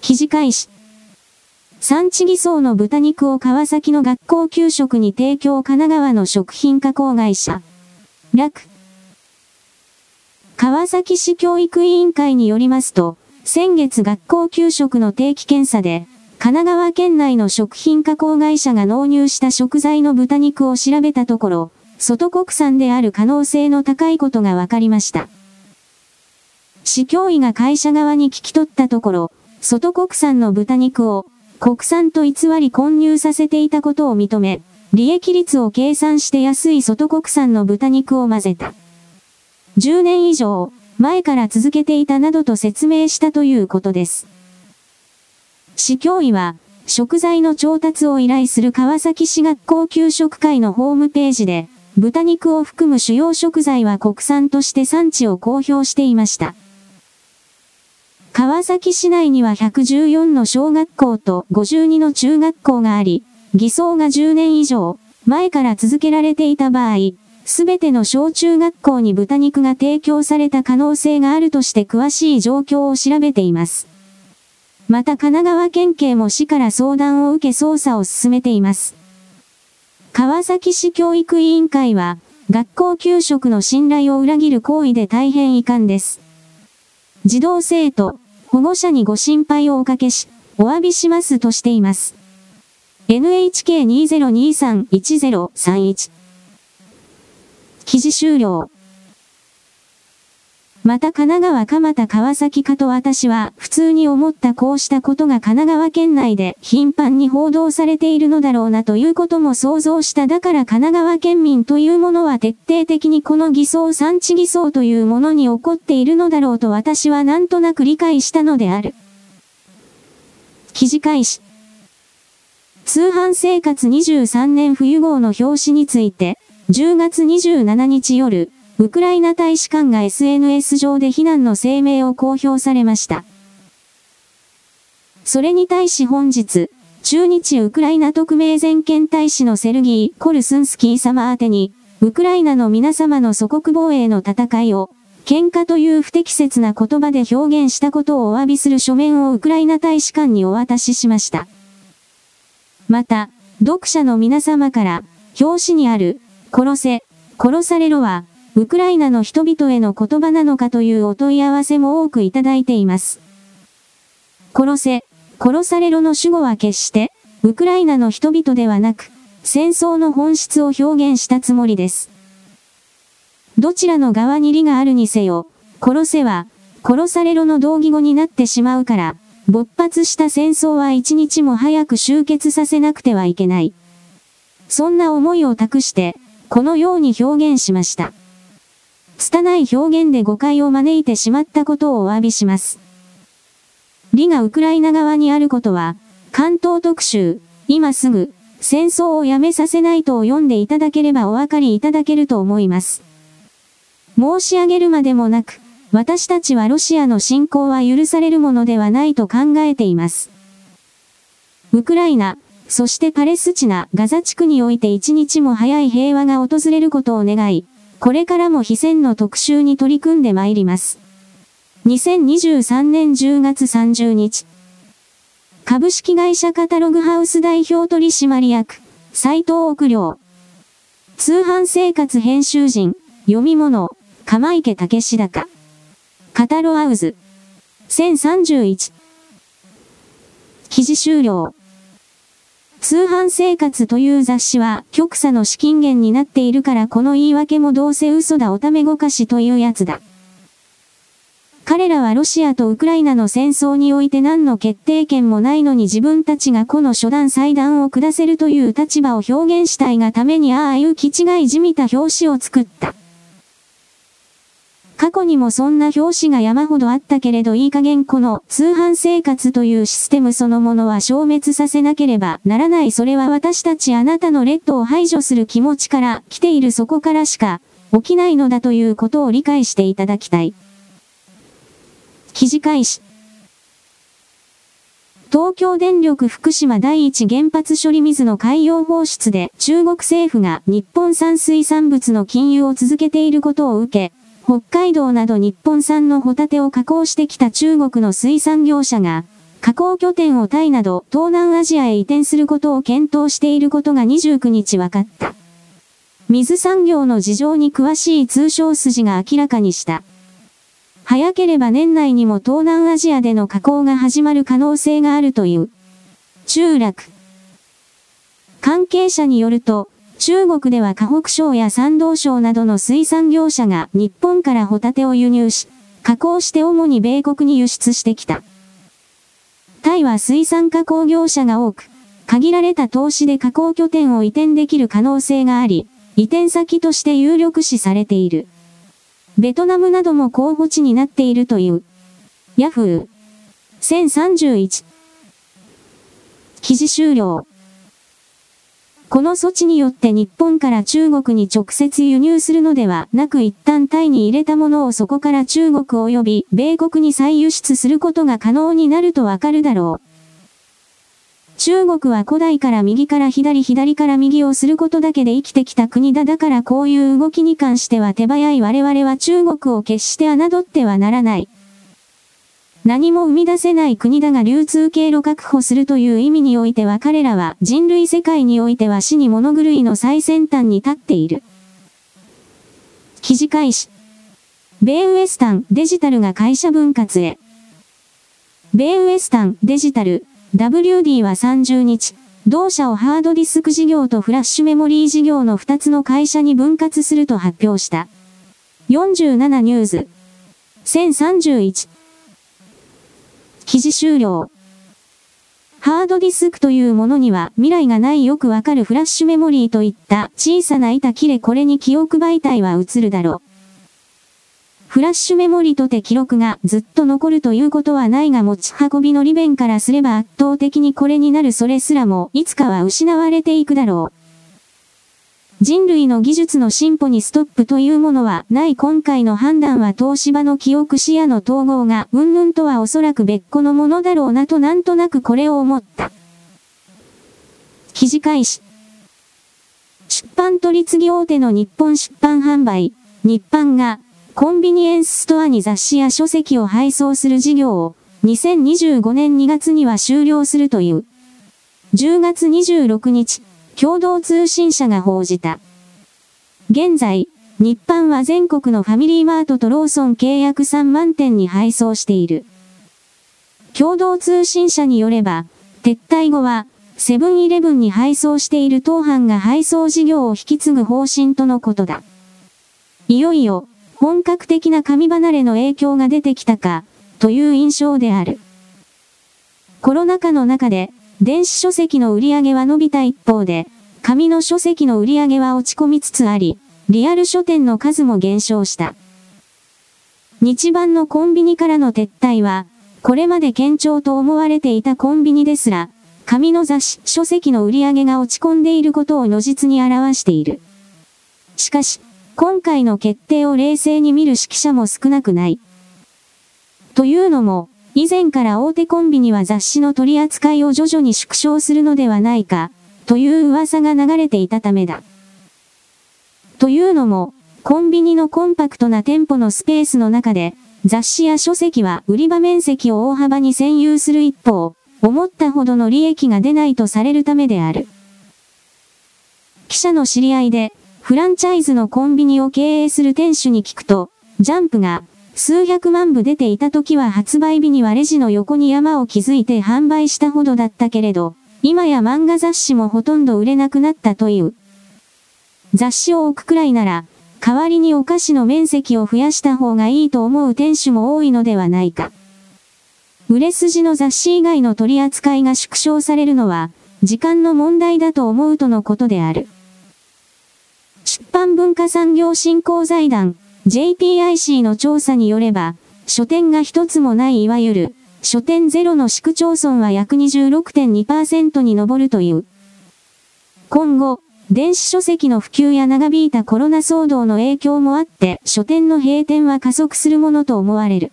記事開始。産地偽装の豚肉を川崎の学校給食に提供神奈川の食品加工会社。楽。川崎市教育委員会によりますと、先月学校給食の定期検査で、神奈川県内の食品加工会社が納入した食材の豚肉を調べたところ、外国産である可能性の高いことが分かりました。市教委が会社側に聞き取ったところ、外国産の豚肉を国産と偽り混入させていたことを認め、利益率を計算して安い外国産の豚肉を混ぜた。10年以上、前から続けていたなどと説明したということです。市教委は、食材の調達を依頼する川崎市学校給食会のホームページで、豚肉を含む主要食材は国産として産地を公表していました。川崎市内には114の小学校と52の中学校があり、偽装が10年以上前から続けられていた場合、すべての小中学校に豚肉が提供された可能性があるとして詳しい状況を調べています。また神奈川県警も市から相談を受け捜査を進めています。川崎市教育委員会は、学校給食の信頼を裏切る行為で大変遺憾です。児童生徒、保護者にご心配をおかけし、お詫びしますとしています。NHK2023-1031 記事終了。また神奈川蒲田川崎かと私は普通に思ったこうしたことが神奈川県内で頻繁に報道されているのだろうなということも想像しただから神奈川県民というものは徹底的にこの偽装産地偽装というものに起こっているのだろうと私はなんとなく理解したのである。記事開始。通販生活23年冬号の表紙について、10月27日夜、ウクライナ大使館が SNS 上で非難の声明を公表されました。それに対し本日、中日ウクライナ特命全権大使のセルギー・コルスンスキー様宛てに、ウクライナの皆様の祖国防衛の戦いを、喧嘩という不適切な言葉で表現したことをお詫びする書面をウクライナ大使館にお渡ししました。また、読者の皆様から、表紙にある、殺せ、殺されろは、ウクライナの人々への言葉なのかというお問い合わせも多くいただいています。殺せ、殺されろの主語は決して、ウクライナの人々ではなく、戦争の本質を表現したつもりです。どちらの側に利があるにせよ、殺せは、殺されろの同義語になってしまうから、勃発した戦争は一日も早く終結させなくてはいけない。そんな思いを託して、このように表現しました。拙い表現で誤解を招いてしまったことをお詫びします。理がウクライナ側にあることは、関東特集、今すぐ、戦争をやめさせないとを読んでいただければお分かりいただけると思います。申し上げるまでもなく、私たちはロシアの侵攻は許されるものではないと考えています。ウクライナ、そしてパレスチナ、ガザ地区において一日も早い平和が訪れることを願い、これからも非戦の特集に取り組んでまいります。2023年10月30日。株式会社カタログハウス代表取締役、斉藤奥良。通販生活編集人、読み物、釜池武史高。カタロアウズ。1031。記事終了。通販生活という雑誌は極左の資金源になっているからこの言い訳もどうせ嘘だおためごかしというやつだ。彼らはロシアとウクライナの戦争において何の決定権もないのに自分たちがこの初段祭壇を下せるという立場を表現したいがためにああいう気違いじみた表紙を作った。過去にもそんな表紙が山ほどあったけれどいい加減この通販生活というシステムそのものは消滅させなければならないそれは私たちあなたのレッドを排除する気持ちから来ているそこからしか起きないのだということを理解していただきたい。記事開始。東京電力福島第一原発処理水の海洋放出で中国政府が日本産水産物の禁輸を続けていることを受け、北海道など日本産のホタテを加工してきた中国の水産業者が、加工拠点をタイなど東南アジアへ移転することを検討していることが29日分かった。水産業の事情に詳しい通商筋が明らかにした。早ければ年内にも東南アジアでの加工が始まる可能性があるという。中落。関係者によると、中国では河北省や山東省などの水産業者が日本からホタテを輸入し、加工して主に米国に輸出してきた。タイは水産加工業者が多く、限られた投資で加工拠点を移転できる可能性があり、移転先として有力視されている。ベトナムなども候補地になっているという。ヤフー。1031。記事終了。この措置によって日本から中国に直接輸入するのではなく一旦タイに入れたものをそこから中国及び米国に再輸出することが可能になるとわかるだろう。中国は古代から右から左左から右をすることだけで生きてきた国だだからこういう動きに関しては手早い我々は中国を決して侮ってはならない。何も生み出せない国だが流通経路確保するという意味においては彼らは人類世界においては死に物狂いの最先端に立っている。記事開始。米ウエスタンデジタルが会社分割へ。米ウエスタンデジタル WD は30日、同社をハードディスク事業とフラッシュメモリー事業の2つの会社に分割すると発表した。47ニュース。1031。記事終了。ハードディスクというものには未来がないよくわかるフラッシュメモリーといった小さな板切れこれに記憶媒体は映るだろう。フラッシュメモリとて記録がずっと残るということはないが持ち運びの利便からすれば圧倒的にこれになるそれすらもいつかは失われていくだろう。人類の技術の進歩にストップというものはない今回の判断は東芝の記憶視野の統合がうんぬんとはおそらく別個のものだろうなとなんとなくこれを思った。記事開始。出版取次大手の日本出版販売、日版がコンビニエンスストアに雑誌や書籍を配送する事業を2025年2月には終了するという。10月26日、共同通信社が報じた。現在、日販は全国のファミリーマートとローソン契約3万店に配送している。共同通信社によれば、撤退後は、セブンイレブンに配送している当販が配送事業を引き継ぐ方針とのことだ。いよいよ、本格的な紙離れの影響が出てきたか、という印象である。コロナ禍の中で、電子書籍の売り上げは伸びた一方で、紙の書籍の売り上げは落ち込みつつあり、リアル書店の数も減少した。日版のコンビニからの撤退は、これまで堅調と思われていたコンビニですら、紙の雑誌、書籍の売り上げが落ち込んでいることを如実に表している。しかし、今回の決定を冷静に見る指揮者も少なくない。というのも、以前から大手コンビニは雑誌の取り扱いを徐々に縮小するのではないか、という噂が流れていたためだ。というのも、コンビニのコンパクトな店舗のスペースの中で、雑誌や書籍は売り場面積を大幅に占有する一方、思ったほどの利益が出ないとされるためである。記者の知り合いで、フランチャイズのコンビニを経営する店主に聞くと、ジャンプが数百万部出ていた時は発売日にはレジの横に山を築いて販売したほどだったけれど、今や漫画雑誌もほとんど売れなくなったという。雑誌を置くくらいなら、代わりにお菓子の面積を増やした方がいいと思う店主も多いのではないか。売れ筋の雑誌以外の取り扱いが縮小されるのは、時間の問題だと思うとのことである。出版文化産業振興財団 JPIC の調査によれば、書店が一つもないいわゆる書店ゼロの市区町村は約26.2%に上るという。今後、電子書籍の普及や長引いたコロナ騒動の影響もあって書店の閉店は加速するものと思われる。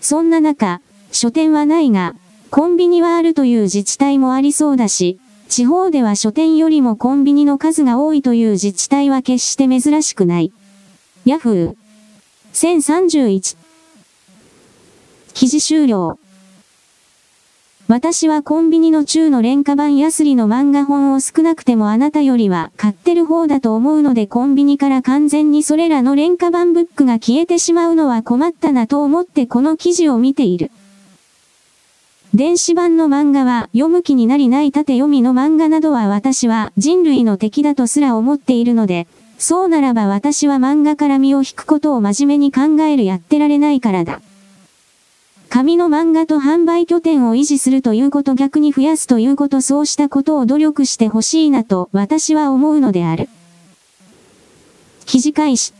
そんな中、書店はないが、コンビニはあるという自治体もありそうだし、地方では書店よりもコンビニの数が多いという自治体は決して珍しくない。ヤフー。1031。記事終了。私はコンビニの中の廉価版ヤスリの漫画本を少なくてもあなたよりは買ってる方だと思うのでコンビニから完全にそれらの廉価版ブックが消えてしまうのは困ったなと思ってこの記事を見ている。電子版の漫画は読む気になりない縦読みの漫画などは私は人類の敵だとすら思っているので、そうならば私は漫画から身を引くことを真面目に考えるやってられないからだ。紙の漫画と販売拠点を維持するということ逆に増やすということそうしたことを努力してほしいなと私は思うのである。記事開始。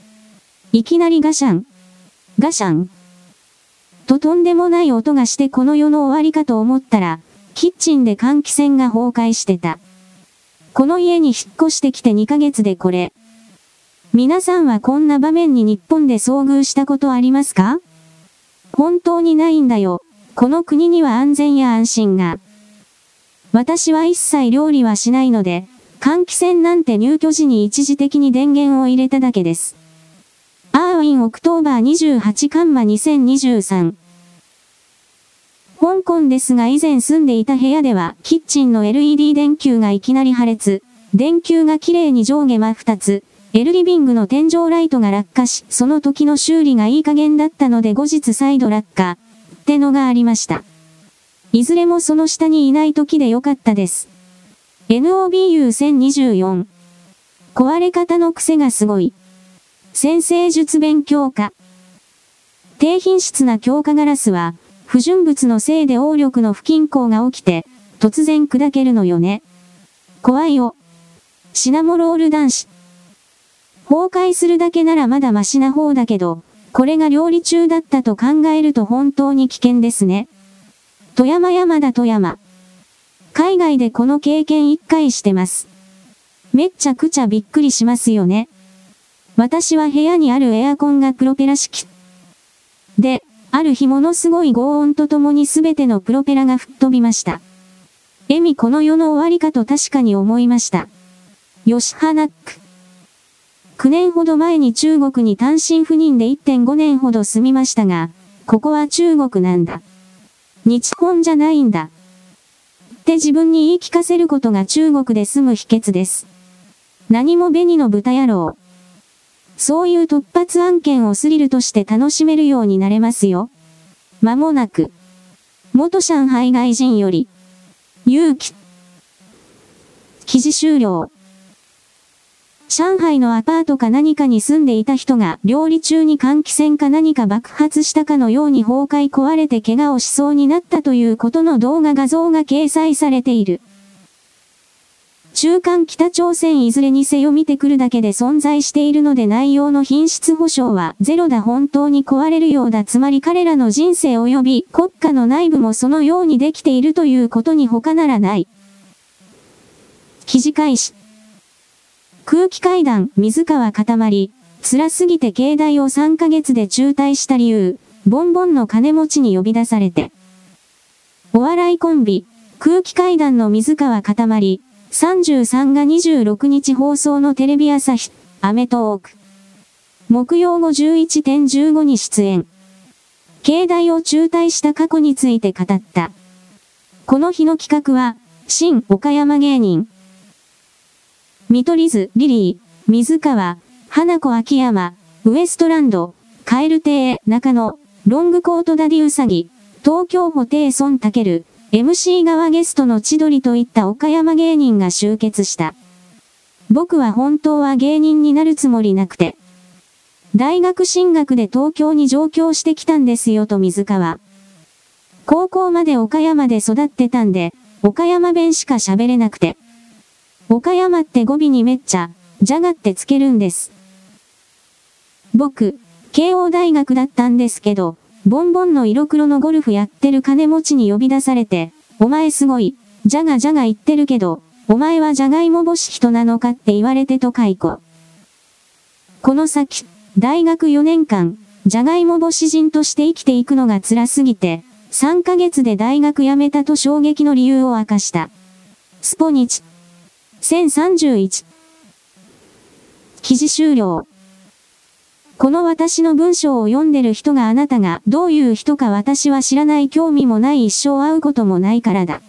いきなりガシャン。ガシャン。ととんでもない音がしてこの世の終わりかと思ったら、キッチンで換気扇が崩壊してた。この家に引っ越してきて2ヶ月でこれ。皆さんはこんな場面に日本で遭遇したことありますか？本当にないんだよ。この国には安全や安心が。私は一切料理はしないので、換気扇なんて入居時に一時的に電源を入れただけです。アーウィン October 28カンマ2023。香港ですが以前住んでいた部屋では、キッチンの LED 電球がいきなり破裂。電球が綺麗に上下真二つ。L リビングの天井ライトが落下し、その時の修理がいい加減だったので後日再度落下、ってのがありました。いずれもその下にいない時でよかったです。NOBU1024。壊れ方の癖がすごい。先生術勉強家。低品質な強化ガラスは、不純物のせいで応力の不均衡が起きて、突然砕けるのよね。怖いよ。シナモロール男子。崩壊するだけならまだマシな方だけど、これが料理中だったと考えると本当に危険ですね。富山山田富山。海外でこの経験一回してます。めっちゃくちゃびっくりしますよね。私は部屋にあるエアコンがプロペラ式。で、ある日ものすごい轟音とともにすべてのプロペラが吹っ飛びました。エミこの世の終わりかと確かに思いました。ヨシハナック。9年ほど前に中国に単身赴任で1.5年ほど住みましたが、ここは中国なんだ。日本じゃないんだ。って自分に言い聞かせることが中国で住む秘訣です。何も紅の豚野郎。そういう突発案件をスリルとして楽しめるようになれますよ。まもなく。元上海外人より。勇気。記事終了。上海のアパートか何かに住んでいた人が料理中に換気扇か何か爆発したかのように崩壊壊れて怪我をしそうになったということの動画画像が掲載されている。中間北朝鮮いずれにせよ見てくるだけで存在しているので内容の品質保証はゼロだ本当に壊れるようだつまり彼らの人生及び国家の内部もそのようにできているということに他ならない。記事開始。空気階段、水川かたまり、辛すぎて境内を3ヶ月で中退した理由、ボンボンの金持ちに呼び出されて。お笑いコンビ、空気階段の水川かたまり、33が26日放送のテレビ朝日、アメトーク。木曜後11.15に出演。境内を中退した過去について語った。この日の企画は、新岡山芸人、見取り図、リリー、水川、花子秋山、ウエストランド、カエル亭、中野、ロングコートダディウサギ、東京ホテイソンタケル、MC 側ゲストの千鳥といった岡山芸人が集結した。僕は本当は芸人になるつもりなくて。大学進学で東京に上京してきたんですよと水川。高校まで岡山で育ってたんで、岡山弁しか喋れなくて。岡山って語尾にめっちゃ、じゃがってつけるんです。僕、慶応大学だったんですけど、ボンボンの色黒のゴルフやってる金持ちに呼び出されて、お前すごい、じゃがじゃが言ってるけど、お前はじゃがいも干し人なのかって言われてと解雇。この先、大学4年間、じゃがいも干し人として生きていくのが辛すぎて、3ヶ月で大学辞めたと衝撃の理由を明かした。スポニチ。1031。記事終了。この私の文章を読んでる人があなたがどういう人か私は知らない興味もない一生会うこともないからだ。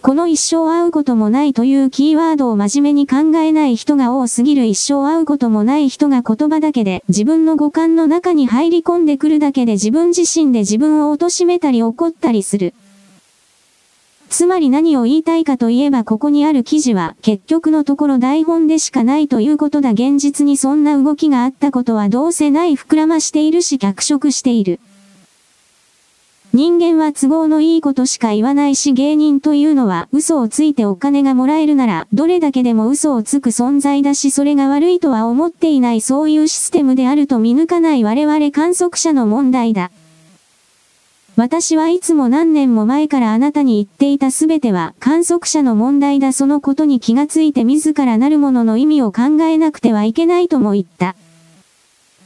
この一生会うこともないというキーワードを真面目に考えない人が多すぎる一生会うこともない人が言葉だけで自分の五感の中に入り込んでくるだけで自分自身で自分を貶めたり怒ったりする。つまり何を言いたいかといえばここにある記事は結局のところ台本でしかないということだ現実にそんな動きがあったことはどうせない膨らましているし脚色している。人間は都合のいいことしか言わないし芸人というのは嘘をついてお金がもらえるならどれだけでも嘘をつく存在だしそれが悪いとは思っていないそういうシステムであると見抜かない我々観測者の問題だ。私はいつも何年も前からあなたに言っていたすべては観測者の問題だそのことに気がついて自らなるものの意味を考えなくてはいけないとも言った。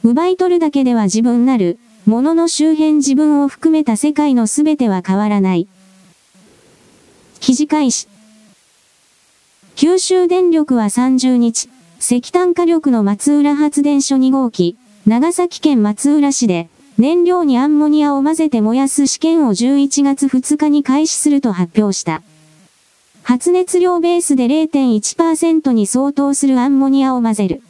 奪い取るだけでは自分なる。物のの周辺自分を含めた世界のすべては変わらない。記事開始。九州電力は30日、石炭火力の松浦発電所2号機、長崎県松浦市で、燃料にアンモニアを混ぜて燃やす試験を11月2日に開始すると発表した。発熱量ベースで0.1%に相当するアンモニアを混ぜる。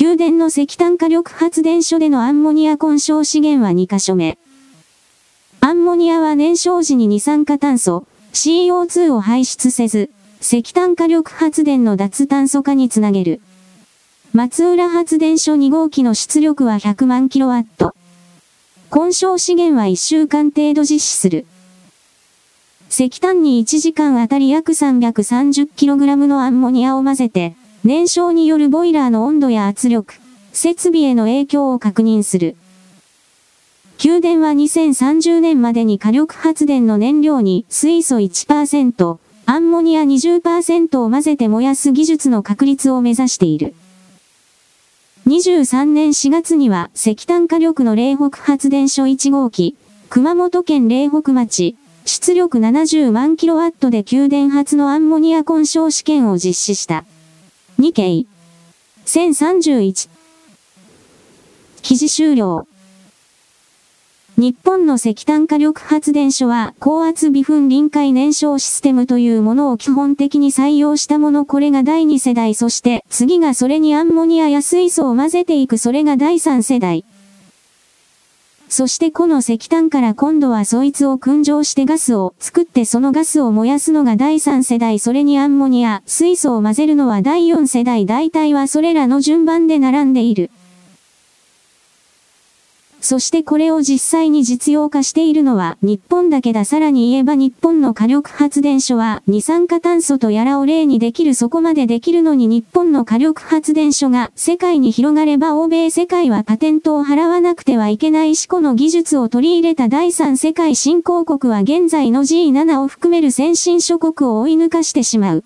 宮殿の石炭火力発電所でのアンモニア混焼資源は2カ所目。アンモニアは燃焼時に二酸化炭素、CO2 を排出せず、石炭火力発電の脱炭素化につなげる。松浦発電所2号機の出力は100万キロワット。混焼資源は1週間程度実施する。石炭に1時間あたり約 330kg のアンモニアを混ぜて、燃焼によるボイラーの温度や圧力、設備への影響を確認する。宮殿は2030年までに火力発電の燃料に水素1%、アンモニア20%を混ぜて燃やす技術の確立を目指している。23年4月には石炭火力の霊北発電所1号機、熊本県霊北町、出力70万キロワットで給電発のアンモニア混焼試験を実施した。2K1031。記事終了。日本の石炭火力発電所は高圧微粉臨界燃焼システムというものを基本的に採用したものこれが第2世代そして次がそれにアンモニアや水素を混ぜていくそれが第3世代。そしてこの石炭から今度はそいつを燻蒸してガスを作ってそのガスを燃やすのが第3世代それにアンモニア、水素を混ぜるのは第4世代大体はそれらの順番で並んでいる。そしてこれを実際に実用化しているのは日本だけだ。さらに言えば日本の火力発電所は二酸化炭素とやらを例にできるそこまでできるのに日本の火力発電所が世界に広がれば欧米世界はパテントを払わなくてはいけないしこの技術を取り入れた第三世界新興国は現在の G7 を含める先進諸国を追い抜かしてしまう。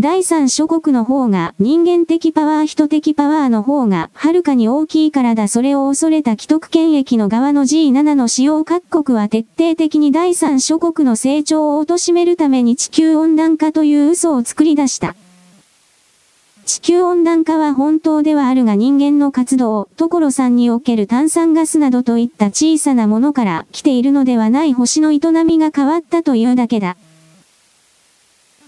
第三諸国の方が人間的パワー人的パワーの方がはるかに大きいからだそれを恐れた既得権益の側の G7 の使用各国は徹底的に第三諸国の成長を貶めるために地球温暖化という嘘を作り出した。地球温暖化は本当ではあるが人間の活動、所さんにおける炭酸ガスなどといった小さなものから来ているのではない星の営みが変わったというだけだ。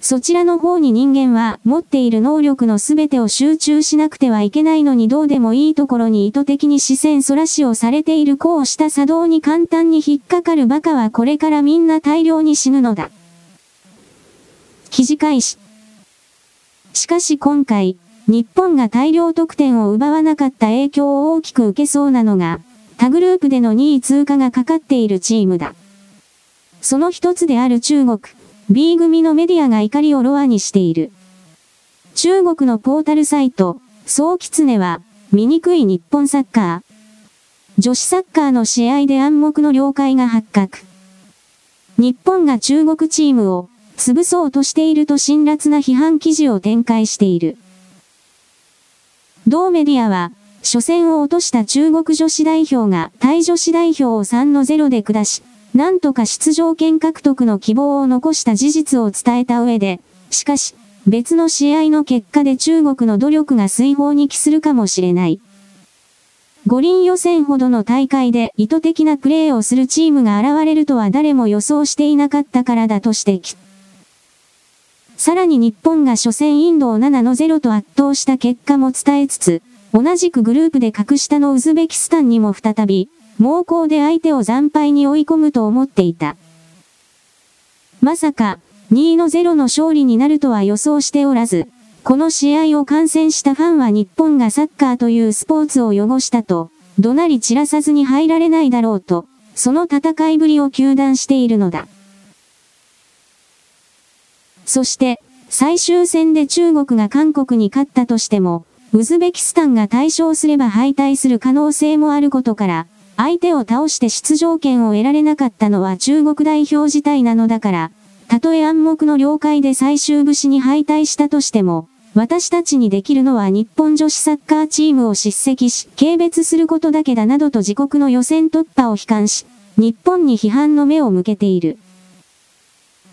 そちらの方に人間は持っている能力のすべてを集中しなくてはいけないのにどうでもいいところに意図的に視線そらしをされているこうした作動に簡単に引っかかる馬鹿はこれからみんな大量に死ぬのだ。記事開始。しかし今回、日本が大量得点を奪わなかった影響を大きく受けそうなのが、他グループでの2位通過がかかっているチームだ。その一つである中国、B 組のメディアが怒りをロアにしている。中国のポータルサイト、総狐は、醜い日本サッカー。女子サッカーの試合で暗黙の了解が発覚。日本が中国チームを潰そうとしていると辛辣な批判記事を展開している。同メディアは、初戦を落とした中国女子代表がタイ女子代表を3の0で下し、なんとか出場権獲得の希望を残した事実を伝えた上で、しかし、別の試合の結果で中国の努力が水泡に帰するかもしれない。五輪予選ほどの大会で意図的なプレーをするチームが現れるとは誰も予想していなかったからだと指摘。さらに日本が初戦インドを7の0と圧倒した結果も伝えつつ、同じくグループで格下のウズベキスタンにも再び、猛攻で相手を惨敗に追い込むと思っていた。まさか、2の0の勝利になるとは予想しておらず、この試合を観戦したファンは日本がサッカーというスポーツを汚したと、怒鳴り散らさずに入られないだろうと、その戦いぶりを求断しているのだ。そして、最終戦で中国が韓国に勝ったとしても、ウズベキスタンが対勝すれば敗退する可能性もあることから、相手を倒して出場権を得られなかったのは中国代表自体なのだから、たとえ暗黙の了解で最終節に敗退したとしても、私たちにできるのは日本女子サッカーチームを叱責し、軽蔑することだけだなどと自国の予選突破を悲観し、日本に批判の目を向けている。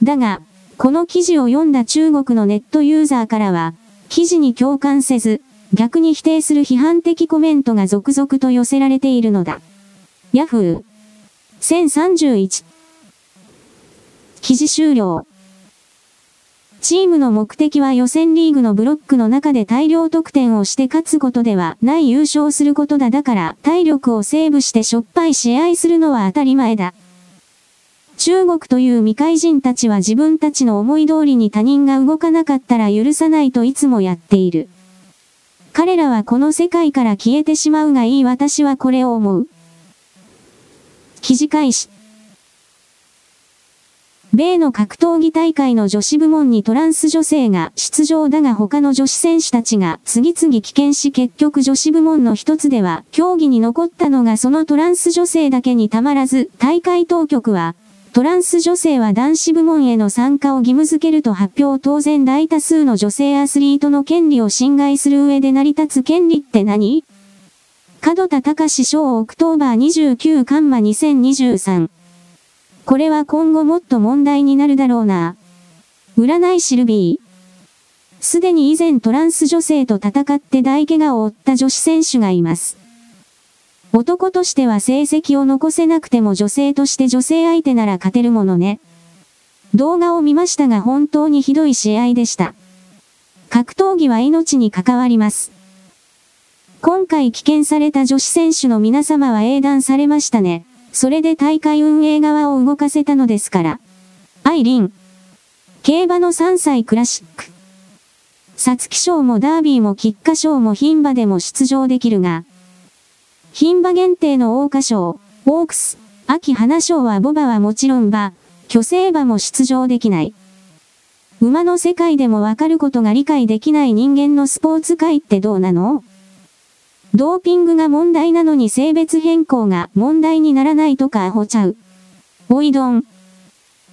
だが、この記事を読んだ中国のネットユーザーからは、記事に共感せず、逆に否定する批判的コメントが続々と寄せられているのだ。ヤフー。1031。記事終了。チームの目的は予選リーグのブロックの中で大量得点をして勝つことではない優勝することだだから体力をセーブしてしょっぱい試合するのは当たり前だ。中国という未開人たちは自分たちの思い通りに他人が動かなかったら許さないといつもやっている。彼らはこの世界から消えてしまうがいい私はこれを思う。記事開始。米の格闘技大会の女子部門にトランス女性が出場だが他の女子選手たちが次々棄権し結局女子部門の一つでは競技に残ったのがそのトランス女性だけにたまらず大会当局はトランス女性は男子部門への参加を義務付けると発表当然大多数の女性アスリートの権利を侵害する上で成り立つ権利って何？角田隆史賞 October 29カンマ2023。これは今後もっと問題になるだろうな。占いシルビー。すでに以前トランス女性と戦って大怪我を負った女子選手がいます。男としては成績を残せなくても女性として女性相手なら勝てるものね。動画を見ましたが本当にひどい試合でした。格闘技は命に関わります。今回棄権された女子選手の皆様は英断されましたね。それで大会運営側を動かせたのですから。アイリン。競馬の3歳クラシック。皐月賞もダービーも菊花賞も牝馬でも出場できるが、牝馬限定の桜花賞、オークス、秋花賞はボバはもちろん馬、巨星馬も出場できない。馬の世界でもわかることが理解できない人間のスポーツ界ってどうなの？ドーピングが問題なのに性別変更が問題にならないとかアホちゃう。おいどん。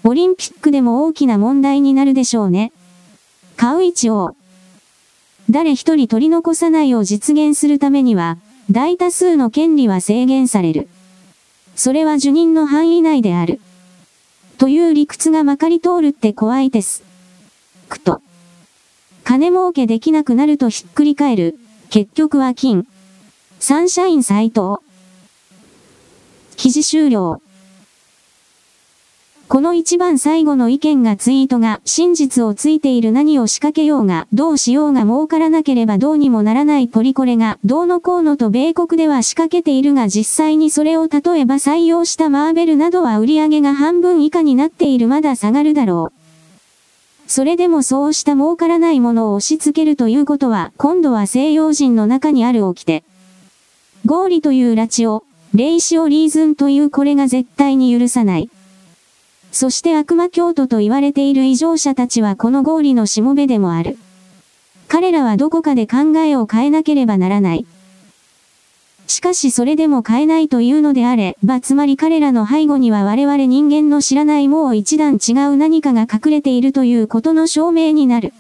オリンピックでも大きな問題になるでしょうね。買う一応。誰一人取り残さないを実現するためには、大多数の権利は制限される。それは受任の範囲内である。という理屈がまかり通るって怖いです。くと。金儲けできなくなるとひっくり返る。結局は金。サンシャイン斎藤。記事終了。この一番最後の意見がツイートが真実をついている何を仕掛けようがどうしようが儲からなければどうにもならないポリコレがどうのこうのと米国では仕掛けているが実際にそれを例えば採用したマーベルなどは売り上げが半分以下になっているまだ下がるだろう。それでもそうした儲からないものを押し付けるということは、今度は西洋人の中にある掟。合理という拉致を、霊視をリーズンというこれが絶対に許さない。そして悪魔教徒と言われている異常者たちはこの合理のしもべでもある。彼らはどこかで考えを変えなければならない。しかしそれでも変えないというのであれば、つまり彼らの背後には我々人間の知らないもう一段違う何かが隠れているということの証明になる。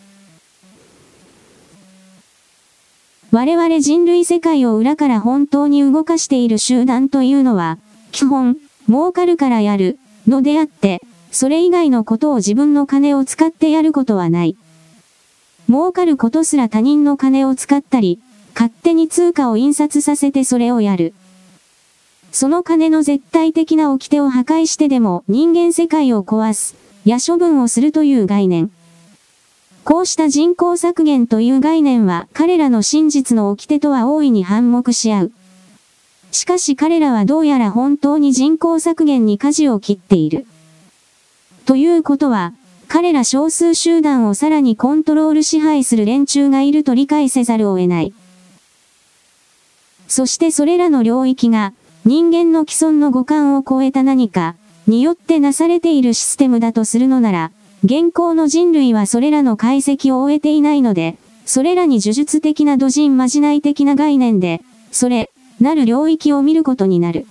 我々人類世界を裏から本当に動かしている集団というのは、基本、儲かるからやる、のであって、それ以外のことを自分の金を使ってやることはない。儲かることすら他人の金を使ったり、勝手に通貨を印刷させてそれをやる。その金の絶対的な掟を破壊してでも人間世界を壊す、や処分をするという概念。こうした人口削減という概念は彼らの真実の掟とは大いに反目し合う。しかし彼らはどうやら本当に人口削減に舵を切っている。ということは、彼ら少数集団をさらにコントロール支配する連中がいると理解せざるを得ない。そしてそれらの領域が、人間の既存の五感を超えた何か、によってなされているシステムだとするのなら、現行の人類はそれらの解析を終えていないので、それらに呪術的な土人まじない的な概念で、それ、なる領域を見ることになる。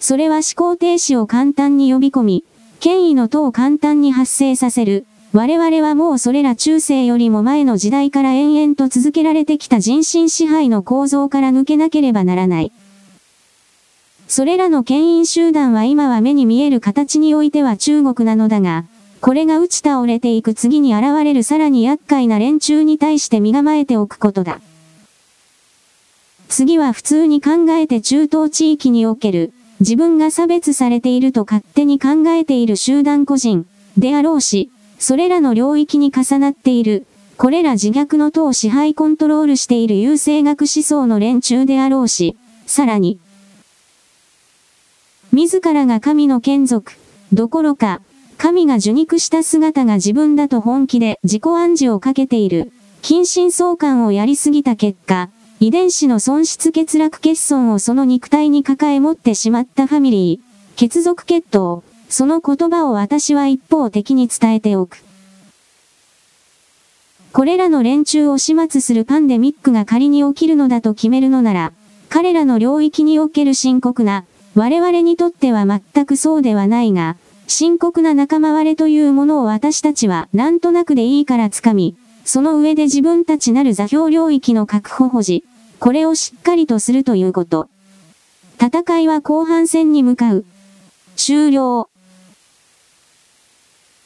それは思考停止を簡単に呼び込み、権威の塔を簡単に発生させる。我々はもうそれら中世よりも前の時代から延々と続けられてきた人心支配の構造から抜けなければならない。それらの権威集団は今は目に見える形においては中国なのだが、これが打ち倒れていく次に現れるさらに厄介な連中に対して身構えておくことだ。次は普通に考えて中東地域における、自分が差別されていると勝手に考えている集団個人、であろうし、それらの領域に重なっている、これら自虐の党を支配コントロールしている優勢学思想の連中であろうし、さらに、自らが神の眷属、どころか、神が受肉した姿が自分だと本気で自己暗示をかけている、近親相関をやりすぎた結果、遺伝子の損失欠落欠損をその肉体に抱え持ってしまったファミリー、血族血統、その言葉を私は一方的に伝えておく。これらの連中を始末するパンデミックが仮に起きるのだと決めるのなら、彼らの領域における深刻な、我々にとっては全くそうではないが、深刻な仲間割れというものを私たちはなんとなくでいいから掴み、その上で自分たちなる座標領域の確保保持、これをしっかりとするということ。戦いは後半戦に向かう。終了。